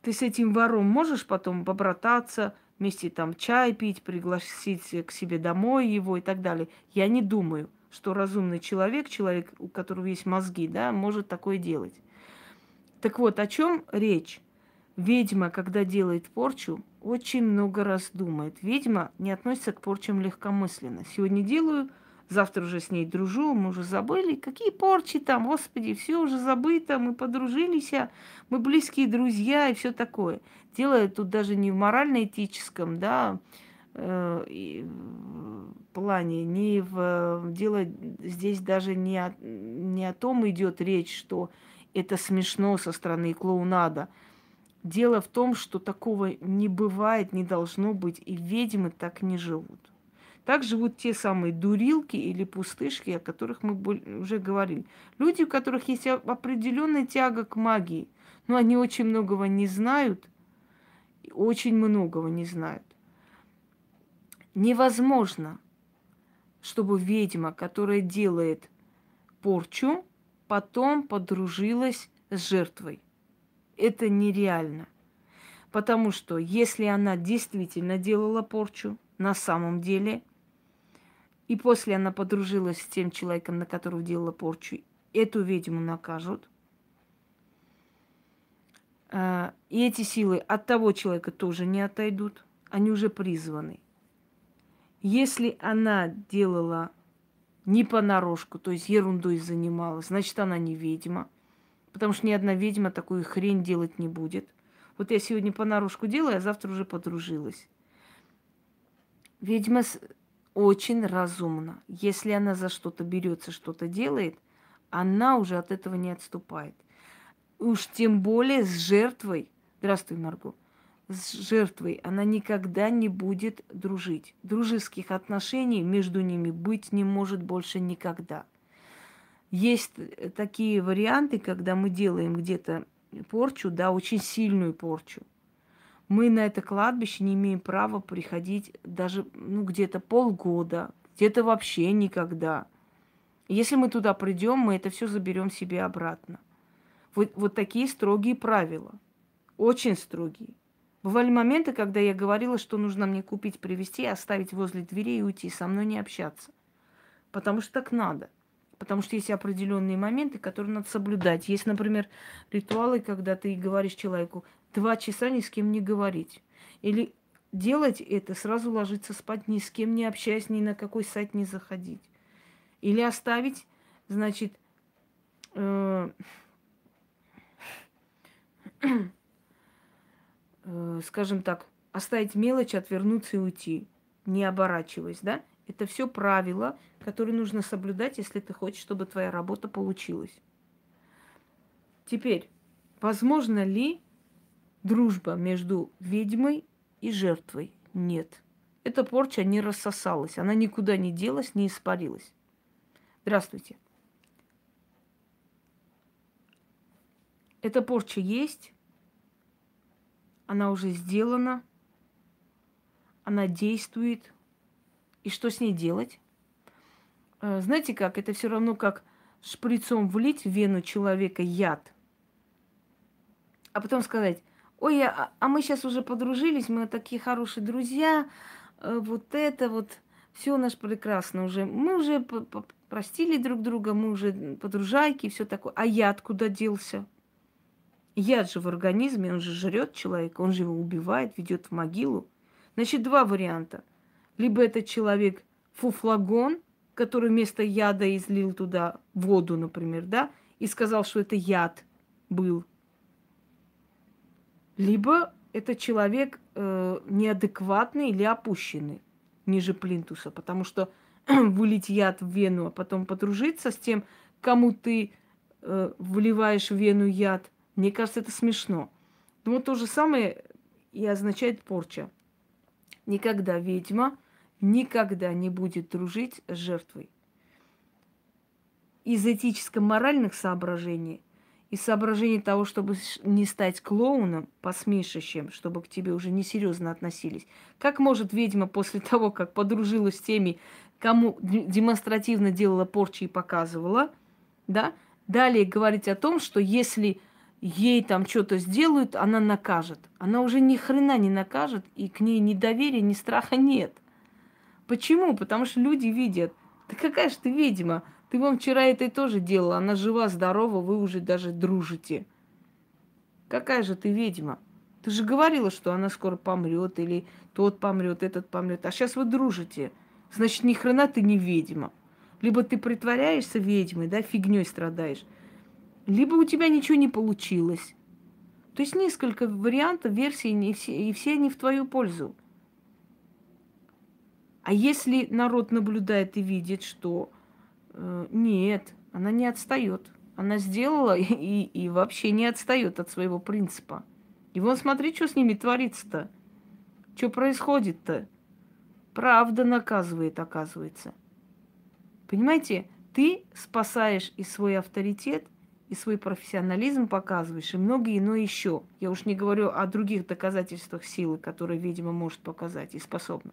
Ты с этим вором можешь потом побрататься, вместе там чай пить, пригласить к себе домой его и так далее. Я не думаю, что разумный человек, человек, у которого есть мозги, да, может такое делать. Так вот, о чем речь? Ведьма, когда делает порчу, очень много раз думает. Ведьма не относится к порчам легкомысленно. Сегодня делаю, завтра уже с ней дружу, мы уже забыли. Какие порчи там, господи, все уже забыто, мы подружились, а мы близкие друзья и все такое. Дело тут даже не в морально-этическом, да, э, плане, не в дело здесь даже не о, не о том идет речь, что это смешно со стороны клоунада – Дело в том, что такого не бывает, не должно быть, и ведьмы так не живут. Так живут те самые дурилки или пустышки, о которых мы уже говорили. Люди, у которых есть определенная тяга к магии, но они очень многого не знают, очень многого не знают. Невозможно, чтобы ведьма, которая делает порчу, потом подружилась с жертвой это нереально. Потому что если она действительно делала порчу на самом деле, и после она подружилась с тем человеком, на которого делала порчу, эту ведьму накажут. А, и эти силы от того человека тоже не отойдут, они уже призваны. Если она делала не понарошку, то есть ерундой занималась, значит, она не ведьма. Потому что ни одна ведьма такую хрень делать не будет. Вот я сегодня понарошку делаю, а завтра уже подружилась. Ведьма очень разумна. Если она за что-то берется, что-то делает, она уже от этого не отступает. Уж тем более с жертвой. Здравствуй, Марго. С жертвой она никогда не будет дружить. Дружеских отношений между ними быть не может больше никогда. Есть э, такие варианты, когда мы делаем где-то порчу, да, очень сильную порчу. Мы на это кладбище не имеем права приходить даже, ну, где-то полгода, где-то вообще никогда. Если мы туда придем, мы это все заберем себе обратно. Вот, вот такие строгие правила. Очень строгие. Бывали моменты, когда я говорила, что нужно мне купить, привезти, оставить возле двери и уйти, со мной не общаться. Потому что так надо. Потому что есть определенные моменты, которые надо соблюдать. Есть, например, ритуалы, когда ты говоришь человеку два часа ни с кем не говорить. Или делать это, сразу ложиться спать, ни с кем не общаясь, ни на какой сайт не заходить. Или оставить, значит, э, э, скажем так, оставить мелочь, отвернуться и уйти, не оборачиваясь, да? Это все правила, которые нужно соблюдать, если ты хочешь, чтобы твоя работа получилась. Теперь, возможно ли дружба между ведьмой и жертвой? Нет. Эта порча не рассосалась, она никуда не делась, не испарилась. Здравствуйте. Эта порча есть, она уже сделана, она действует. И что с ней делать? Э, знаете как? Это все равно как шприцом влить в вену человека яд, а потом сказать, ой, а, а мы сейчас уже подружились, мы такие хорошие друзья, э, вот это вот, все у нас прекрасно уже. Мы уже простили друг друга, мы уже подружайки и все такое. А яд куда делся? Яд же в организме, он же жрет человека, он же его убивает, ведет в могилу. Значит, два варианта. Либо этот человек фуфлагон, который вместо яда излил туда воду, например, да, и сказал, что это яд был. Либо это человек э, неадекватный или опущенный ниже плинтуса, потому что вылить яд в вену, а потом подружиться с тем, кому ты э, вливаешь в вену яд, мне кажется, это смешно. Но вот то же самое и означает порча. Никогда ведьма никогда не будет дружить с жертвой. Из этическо-моральных соображений, из соображений того, чтобы не стать клоуном, посмешищем, чтобы к тебе уже несерьезно относились. Как может ведьма после того, как подружилась с теми, кому демонстративно делала порчи и показывала, да, далее говорить о том, что если ей там что-то сделают, она накажет. Она уже ни хрена не накажет, и к ней ни доверия, ни страха нет. Почему? Потому что люди видят. Да какая же ты ведьма? Ты вам вчера это тоже делала. Она жива, здорова, вы уже даже дружите. Какая же ты ведьма? Ты же говорила, что она скоро помрет, или тот помрет, этот помрет. А сейчас вы дружите. Значит, ни хрена ты не ведьма. Либо ты притворяешься ведьмой, да, фигней страдаешь либо у тебя ничего не получилось. То есть несколько вариантов, версий, и все, и все они в твою пользу. А если народ наблюдает и видит, что нет, она не отстает, она сделала и, и вообще не отстает от своего принципа. И вон смотри, что с ними творится-то. Что происходит-то? Правда наказывает, оказывается. Понимаете, ты спасаешь и свой авторитет, и свой профессионализм показываешь, и многое иное еще. Я уж не говорю о других доказательствах силы, которые, видимо, может показать и способна.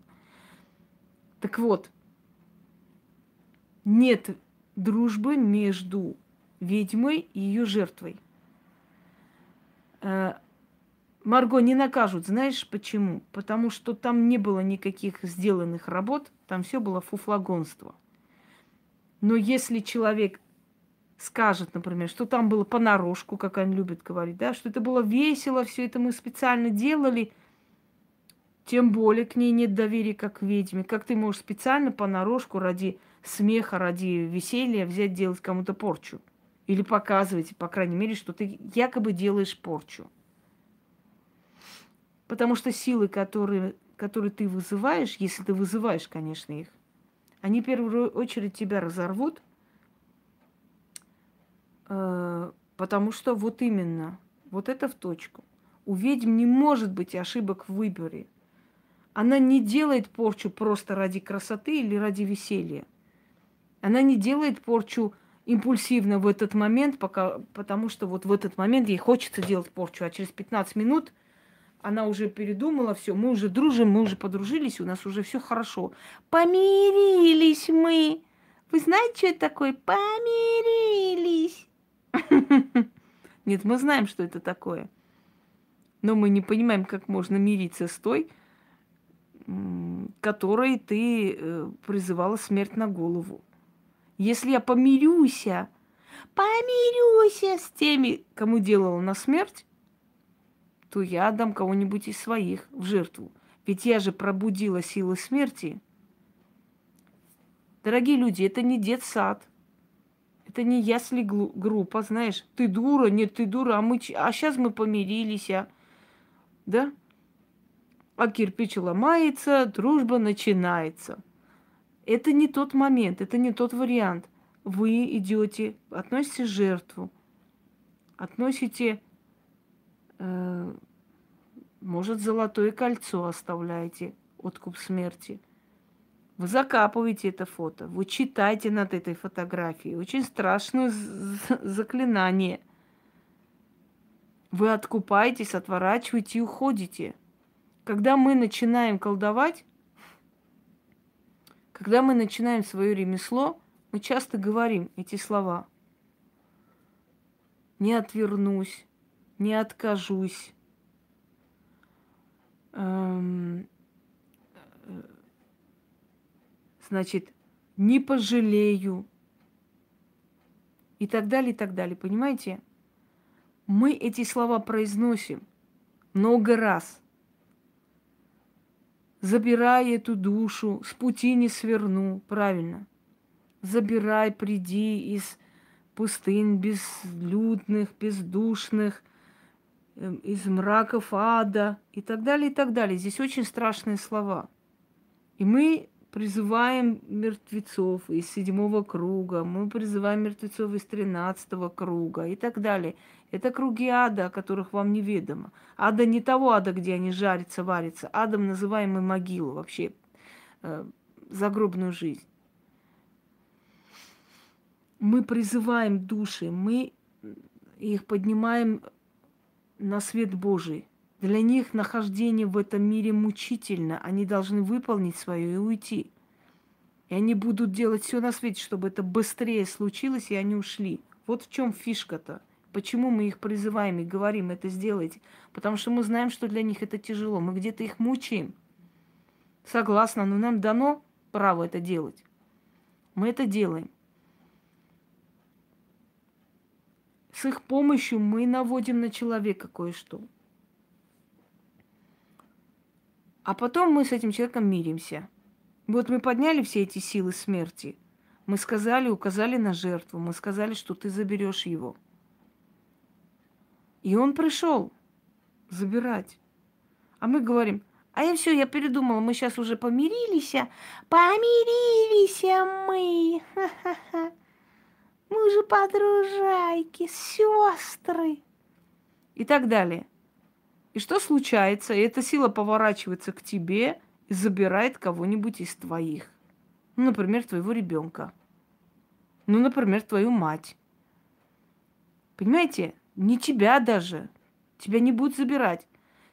Так вот, нет дружбы между ведьмой и ее жертвой. Э, Марго не накажут, знаешь почему? Потому что там не было никаких сделанных работ, там все было фуфлагонство. Но если человек скажет, например, что там было понарошку, как они любят говорить, да, что это было весело, все это мы специально делали, тем более к ней нет доверия как к ведьме. Как ты можешь специально понарошку ради смеха, ради веселья взять делать кому-то порчу? Или показывать, по крайней мере, что ты якобы делаешь порчу. Потому что силы, которые, которые ты вызываешь, если ты вызываешь, конечно, их, они в первую очередь тебя разорвут – Э, потому что вот именно, вот это в точку. У ведьм не может быть ошибок в выборе. Она не делает порчу просто ради красоты или ради веселья. Она не делает порчу импульсивно в этот момент, пока, потому что вот в этот момент ей хочется делать порчу, а через 15 минут она уже передумала, все, мы уже дружим, мы уже подружились, у нас уже все хорошо. Помирились мы. Вы знаете, что это такое? Помирились. Нет, мы знаем, что это такое. Но мы не понимаем, как можно мириться с той, которой ты э, призывала смерть на голову. Если я помирюся, помирюся с теми, кому делала на смерть, то я отдам кого-нибудь из своих в жертву. Ведь я же пробудила силы смерти. Дорогие люди, это не детсад. Это не ясли группа, знаешь. Ты дура, нет, ты дура, а, мы, а сейчас мы помирились, а. Да? А кирпич ломается, дружба начинается. Это не тот момент, это не тот вариант. Вы идете, относите жертву, относите, э, может, золотое кольцо оставляете, откуп смерти – вы закапываете это фото, вы читаете над этой фотографией. Очень страшное заклинание. Вы откупаетесь, отворачиваете и уходите. Когда мы начинаем колдовать, когда мы начинаем свое ремесло, мы часто говорим эти слова. Не отвернусь, не откажусь. Эм, значит, не пожалею и так далее, и так далее. Понимаете? Мы эти слова произносим много раз. Забирай эту душу, с пути не сверну, правильно. Забирай, приди из пустынь безлюдных, бездушных, эм, из мраков ада и так далее, и так далее. Здесь очень страшные слова. И мы призываем мертвецов из седьмого круга, мы призываем мертвецов из тринадцатого круга и так далее. Это круги ада, о которых вам неведомо. Ада не того ада, где они жарятся, варятся. Адом называемый могилу, вообще э, загробную жизнь. Мы призываем души, мы их поднимаем на свет Божий. Для них нахождение в этом мире мучительно. Они должны выполнить свое и уйти. И они будут делать все на свете, чтобы это быстрее случилось, и они ушли. Вот в чем фишка-то. Почему мы их призываем и говорим, это сделайте? Потому что мы знаем, что для них это тяжело. Мы где-то их мучаем. Согласна, но нам дано право это делать. Мы это делаем. С их помощью мы наводим на человека кое-что. А потом мы с этим человеком миримся. Вот мы подняли все эти силы смерти. Мы сказали, указали на жертву. Мы сказали, что ты заберешь его. И он пришел забирать. А мы говорим, а я все, я передумала, мы сейчас уже помирились. А? Помирились мы. Ха-ха-ха. Мы уже подружайки, сестры. И так далее. И что случается? Эта сила поворачивается к тебе и забирает кого-нибудь из твоих. Ну, например, твоего ребенка. Ну, например, твою мать. Понимаете? Не тебя даже. Тебя не будут забирать.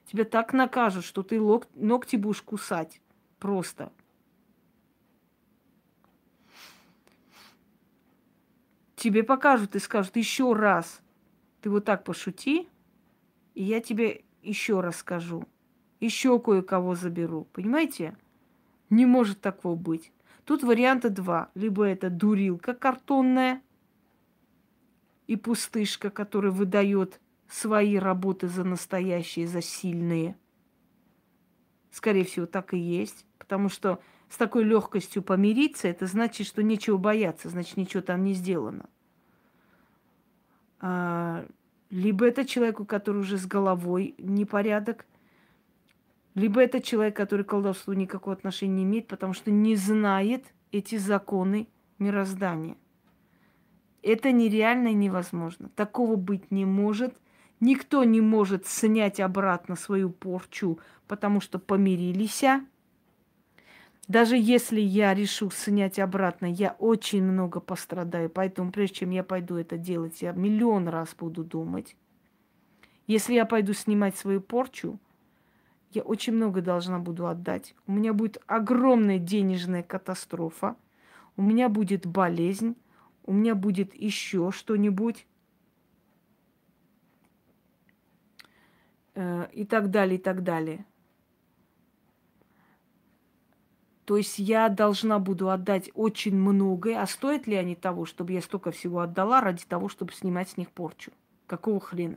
Тебя так накажут, что ты лок- ногти будешь кусать. Просто. Тебе покажут и скажут еще раз. Ты вот так пошути, и я тебе еще раз скажу, еще кое-кого заберу. Понимаете? Не может такого быть. Тут варианта два. Либо это дурилка картонная и пустышка, которая выдает свои работы за настоящие, за сильные. Скорее всего, так и есть. Потому что с такой легкостью помириться, это значит, что нечего бояться, значит, ничего там не сделано. А, либо это человек, у которого уже с головой непорядок, либо это человек, который к колдовству никакого отношения не имеет, потому что не знает эти законы мироздания. Это нереально и невозможно. Такого быть не может. Никто не может снять обратно свою порчу, потому что помирились. Даже если я решу снять обратно, я очень много пострадаю. Поэтому прежде чем я пойду это делать, я миллион раз буду думать. Если я пойду снимать свою порчу, я очень много должна буду отдать. У меня будет огромная денежная катастрофа. У меня будет болезнь. У меня будет еще что-нибудь. Э, и так далее, и так далее. То есть я должна буду отдать очень многое. А стоят ли они того, чтобы я столько всего отдала ради того, чтобы снимать с них порчу? Какого хрена?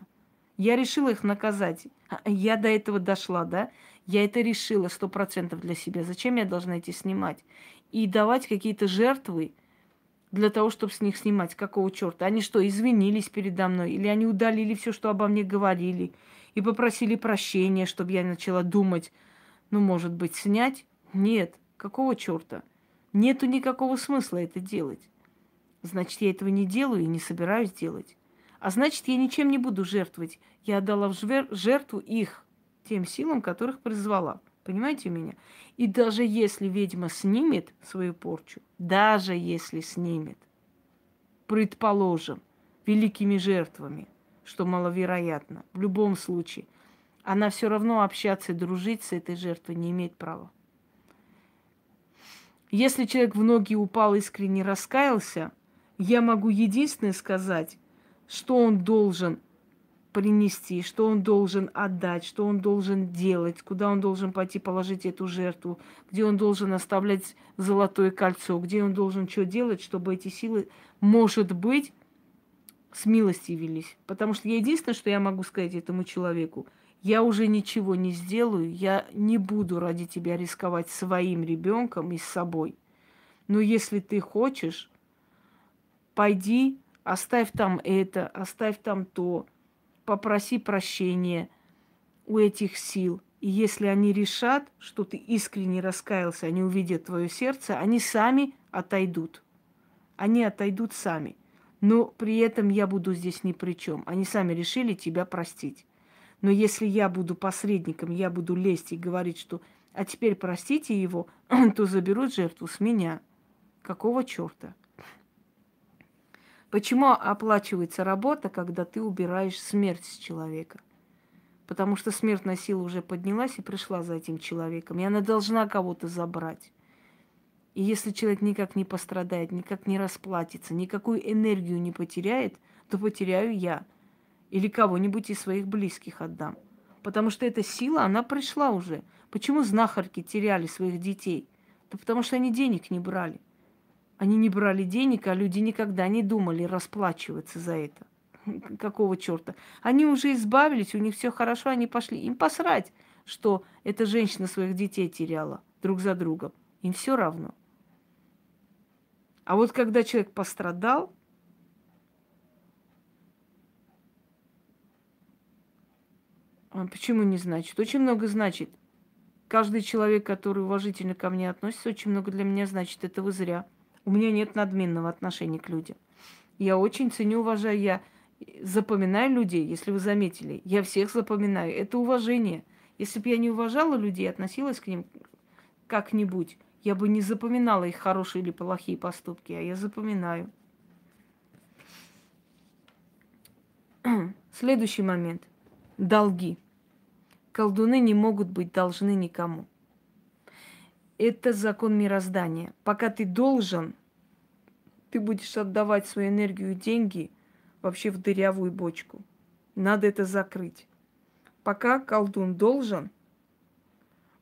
Я решила их наказать. А, я до этого дошла, да? Я это решила сто процентов для себя. Зачем я должна эти снимать? И давать какие-то жертвы для того, чтобы с них снимать. Какого черта? Они что, извинились передо мной? Или они удалили все, что обо мне говорили? И попросили прощения, чтобы я начала думать, ну, может быть, снять? Нет. Какого черта? Нету никакого смысла это делать. Значит, я этого не делаю и не собираюсь делать. А значит, я ничем не буду жертвовать. Я отдала в жертву их, тем силам, которых призвала. Понимаете меня? И даже если ведьма снимет свою порчу, даже если снимет, предположим, великими жертвами, что маловероятно, в любом случае, она все равно общаться и дружить с этой жертвой не имеет права. Если человек в ноги упал, искренне раскаялся, я могу единственное сказать, что он должен принести, что он должен отдать, что он должен делать, куда он должен пойти положить эту жертву, где он должен оставлять золотое кольцо, где он должен что делать, чтобы эти силы, может быть, с милости велись. Потому что единственное, что я могу сказать этому человеку, я уже ничего не сделаю, я не буду ради тебя рисковать своим ребенком и с собой. Но если ты хочешь, пойди, оставь там это, оставь там то, попроси прощения у этих сил. И если они решат, что ты искренне раскаялся, они увидят твое сердце, они сами отойдут. Они отойдут сами. Но при этом я буду здесь ни при чем. Они сами решили тебя простить. Но если я буду посредником, я буду лезть и говорить, что а теперь простите его, то заберут жертву с меня. Какого черта? Почему оплачивается работа, когда ты убираешь смерть с человека? Потому что смертная сила уже поднялась и пришла за этим человеком, и она должна кого-то забрать. И если человек никак не пострадает, никак не расплатится, никакую энергию не потеряет, то потеряю я. Или кого-нибудь из своих близких отдам. Потому что эта сила, она пришла уже. Почему знахарки теряли своих детей? Да потому что они денег не брали. Они не брали денег, а люди никогда не думали расплачиваться за это. Какого черта? Они уже избавились, у них все хорошо, они пошли. Им посрать, что эта женщина своих детей теряла друг за другом. Им все равно. А вот когда человек пострадал, а почему не значит? Очень много значит. Каждый человек, который уважительно ко мне относится, очень много для меня значит. Это вы зря. У меня нет надменного отношения к людям. Я очень ценю, уважаю, я запоминаю людей, если вы заметили. Я всех запоминаю. Это уважение. Если бы я не уважала людей, относилась к ним как-нибудь, я бы не запоминала их хорошие или плохие поступки, а я запоминаю. Следующий момент. Долги. Колдуны не могут быть должны никому это закон мироздания. Пока ты должен, ты будешь отдавать свою энергию и деньги вообще в дырявую бочку. Надо это закрыть. Пока колдун должен,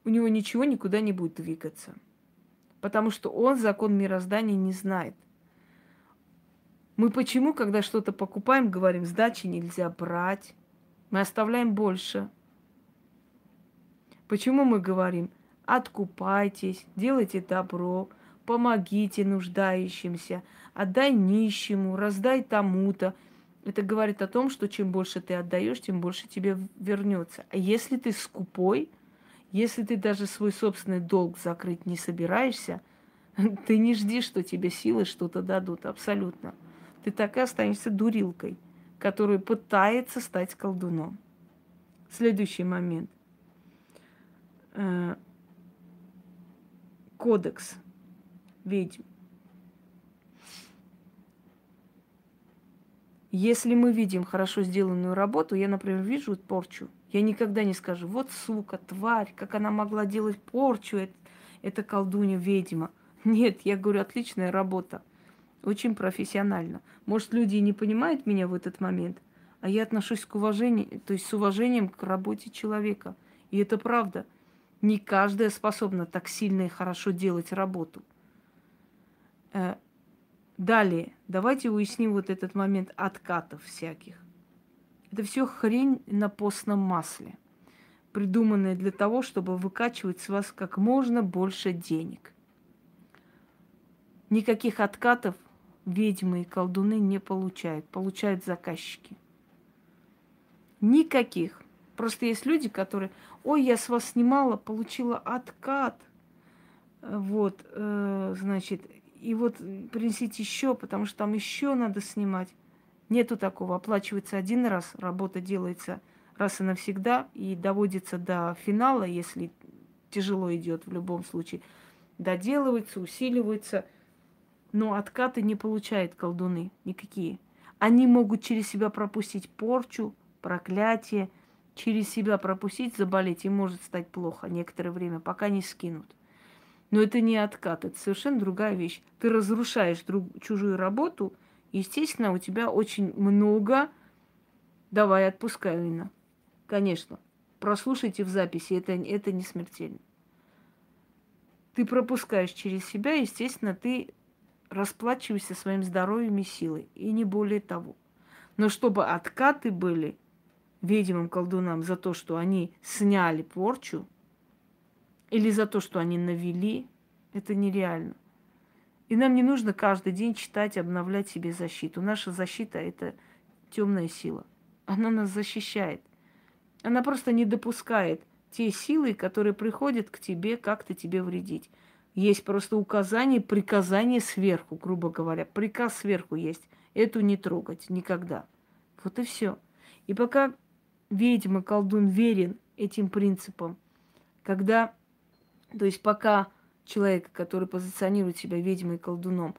у него ничего никуда не будет двигаться. Потому что он закон мироздания не знает. Мы почему, когда что-то покупаем, говорим, сдачи нельзя брать, мы оставляем больше. Почему мы говорим, откупайтесь, делайте добро, помогите нуждающимся, отдай нищему, раздай тому-то. Это говорит о том, что чем больше ты отдаешь, тем больше тебе вернется. А если ты скупой, если ты даже свой собственный долг закрыть не собираешься, ты не жди, что тебе силы что-то дадут. Абсолютно. Ты так и останешься дурилкой, которая пытается стать колдуном. Следующий момент э, кодекс ведьм. Если мы видим хорошо сделанную работу, я, например, вижу порчу, я никогда не скажу, вот сука, тварь, как она могла делать порчу, это, это колдунья, ведьма. Нет, я говорю, отличная работа, очень профессионально. Может, люди не понимают меня в этот момент, а я отношусь к уважению, то есть с уважением к работе человека. И это правда – не каждая способна так сильно и хорошо делать работу. Э, далее, давайте уясним вот этот момент откатов всяких. Это все хрень на постном масле, придуманная для того, чтобы выкачивать с вас как можно больше денег. Никаких откатов ведьмы и колдуны не получают, получают заказчики. Никаких. Просто есть люди, которые, ой, я с вас снимала, получила откат. Вот, э, значит, и вот принесите еще, потому что там еще надо снимать. Нету такого. Оплачивается один раз, работа делается раз и навсегда и доводится до финала, если тяжело идет в любом случае. Доделывается, усиливается. Но откаты не получают колдуны никакие. Они могут через себя пропустить порчу, проклятие, через себя пропустить, заболеть, и может стать плохо некоторое время, пока не скинут. Но это не откат, это совершенно другая вещь. Ты разрушаешь друг, чужую работу, естественно, у тебя очень много... Давай, отпускай, Инна. Конечно. Прослушайте в записи, это, это не смертельно. Ты пропускаешь через себя, естественно, ты расплачиваешься своим здоровьем и силой, и не более того. Но чтобы откаты были ведьмам, колдунам за то, что они сняли порчу, или за то, что они навели, это нереально. И нам не нужно каждый день читать, обновлять себе защиту. Наша защита – это темная сила. Она нас защищает. Она просто не допускает те силы, которые приходят к тебе как-то тебе вредить. Есть просто указание, приказание сверху, грубо говоря. Приказ сверху есть. Эту не трогать никогда. Вот и все. И пока ведьма, колдун верен этим принципам, когда то есть пока человек, который позиционирует себя ведьмой и колдуном,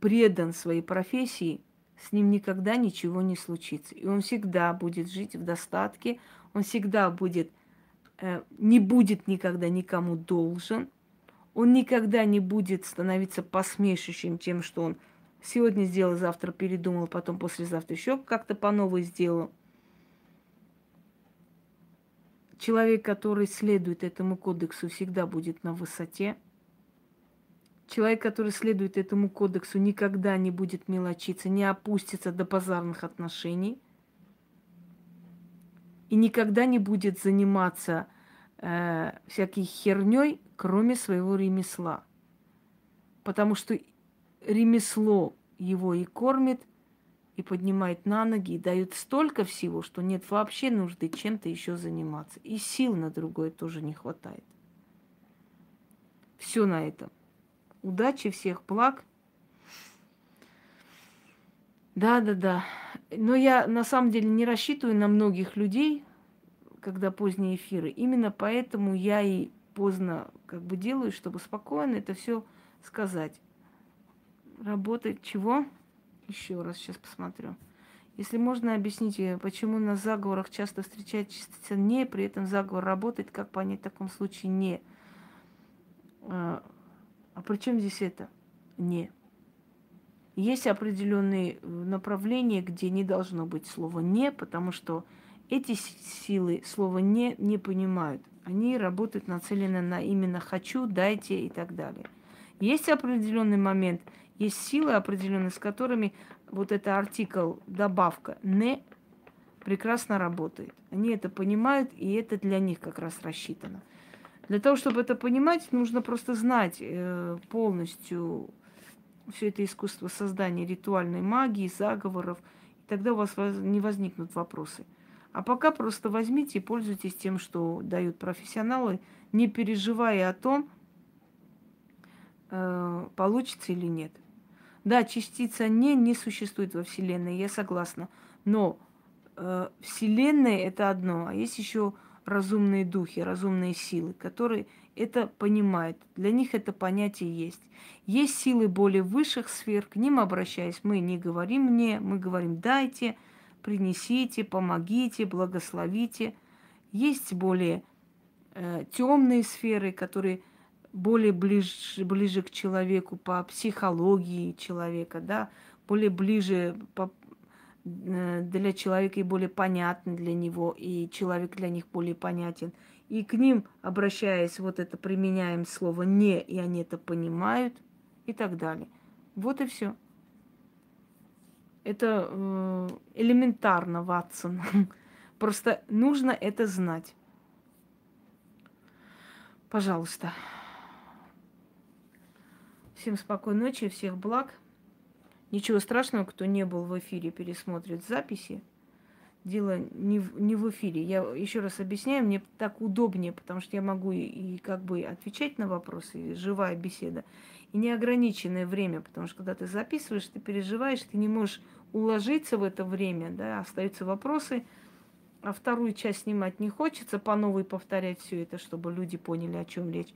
предан своей профессии, с ним никогда ничего не случится. И он всегда будет жить в достатке, он всегда будет, э, не будет никогда никому должен, он никогда не будет становиться посмешищем тем, что он сегодня сделал, завтра передумал, потом послезавтра еще как-то по новой сделал – Человек, который следует этому кодексу, всегда будет на высоте. Человек, который следует этому кодексу, никогда не будет мелочиться, не опустится до базарных отношений и никогда не будет заниматься э, всякой херней, кроме своего ремесла. Потому что ремесло его и кормит – и поднимает на ноги, и дает столько всего, что нет вообще нужды чем-то еще заниматься. И сил на другое тоже не хватает. Все на этом. Удачи, всех благ. Да, да, да. Но я на самом деле не рассчитываю на многих людей, когда поздние эфиры. Именно поэтому я и поздно как бы делаю, чтобы спокойно это все сказать. Работать чего? Еще раз сейчас посмотрю. Если можно, объясните, почему на заговорах часто встречается «не», при этом заговор работает, как понять в таком случае «не»? А, а при чем здесь это «не»? Есть определенные э, направления, где не должно быть слова «не», потому что эти силы слова «не» не понимают. Они работают нацелены на именно «хочу», «дайте» и так далее. Есть определенный момент – есть силы определенные, с которыми вот это артикл, добавка «не» прекрасно работает. Они это понимают, и это для них как раз рассчитано. Для того, чтобы это понимать, нужно просто знать э, полностью все это искусство создания ритуальной магии, заговоров, и тогда у вас не возникнут вопросы. А пока просто возьмите и пользуйтесь тем, что дают профессионалы, не переживая о том, э, получится или нет. Да, частица не не существует во Вселенной, я согласна. Но э, Вселенная это одно, а есть еще разумные духи, разумные силы, которые это понимают. Для них это понятие есть. Есть силы более высших сфер, к ним обращаясь, мы не говорим мне, мы говорим дайте, принесите, помогите, благословите. Есть более э, темные сферы, которые более ближе, ближе к человеку по психологии человека, да, более ближе по, э, для человека и более понятны для него, и человек для них более понятен. И к ним, обращаясь, вот это применяем слово «не», и они это понимают, и так далее. Вот и все. Это э, элементарно, Ватсон. Просто нужно это знать. Пожалуйста. Всем спокойной ночи, всех благ. Ничего страшного, кто не был в эфире, пересмотрит записи. Дело не в, не в эфире. Я еще раз объясняю, мне так удобнее, потому что я могу и, и как бы отвечать на вопросы, и живая беседа, и неограниченное время, потому что когда ты записываешь, ты переживаешь, ты не можешь уложиться в это время, да, остаются вопросы, а вторую часть снимать не хочется, по новой повторять все это, чтобы люди поняли, о чем речь.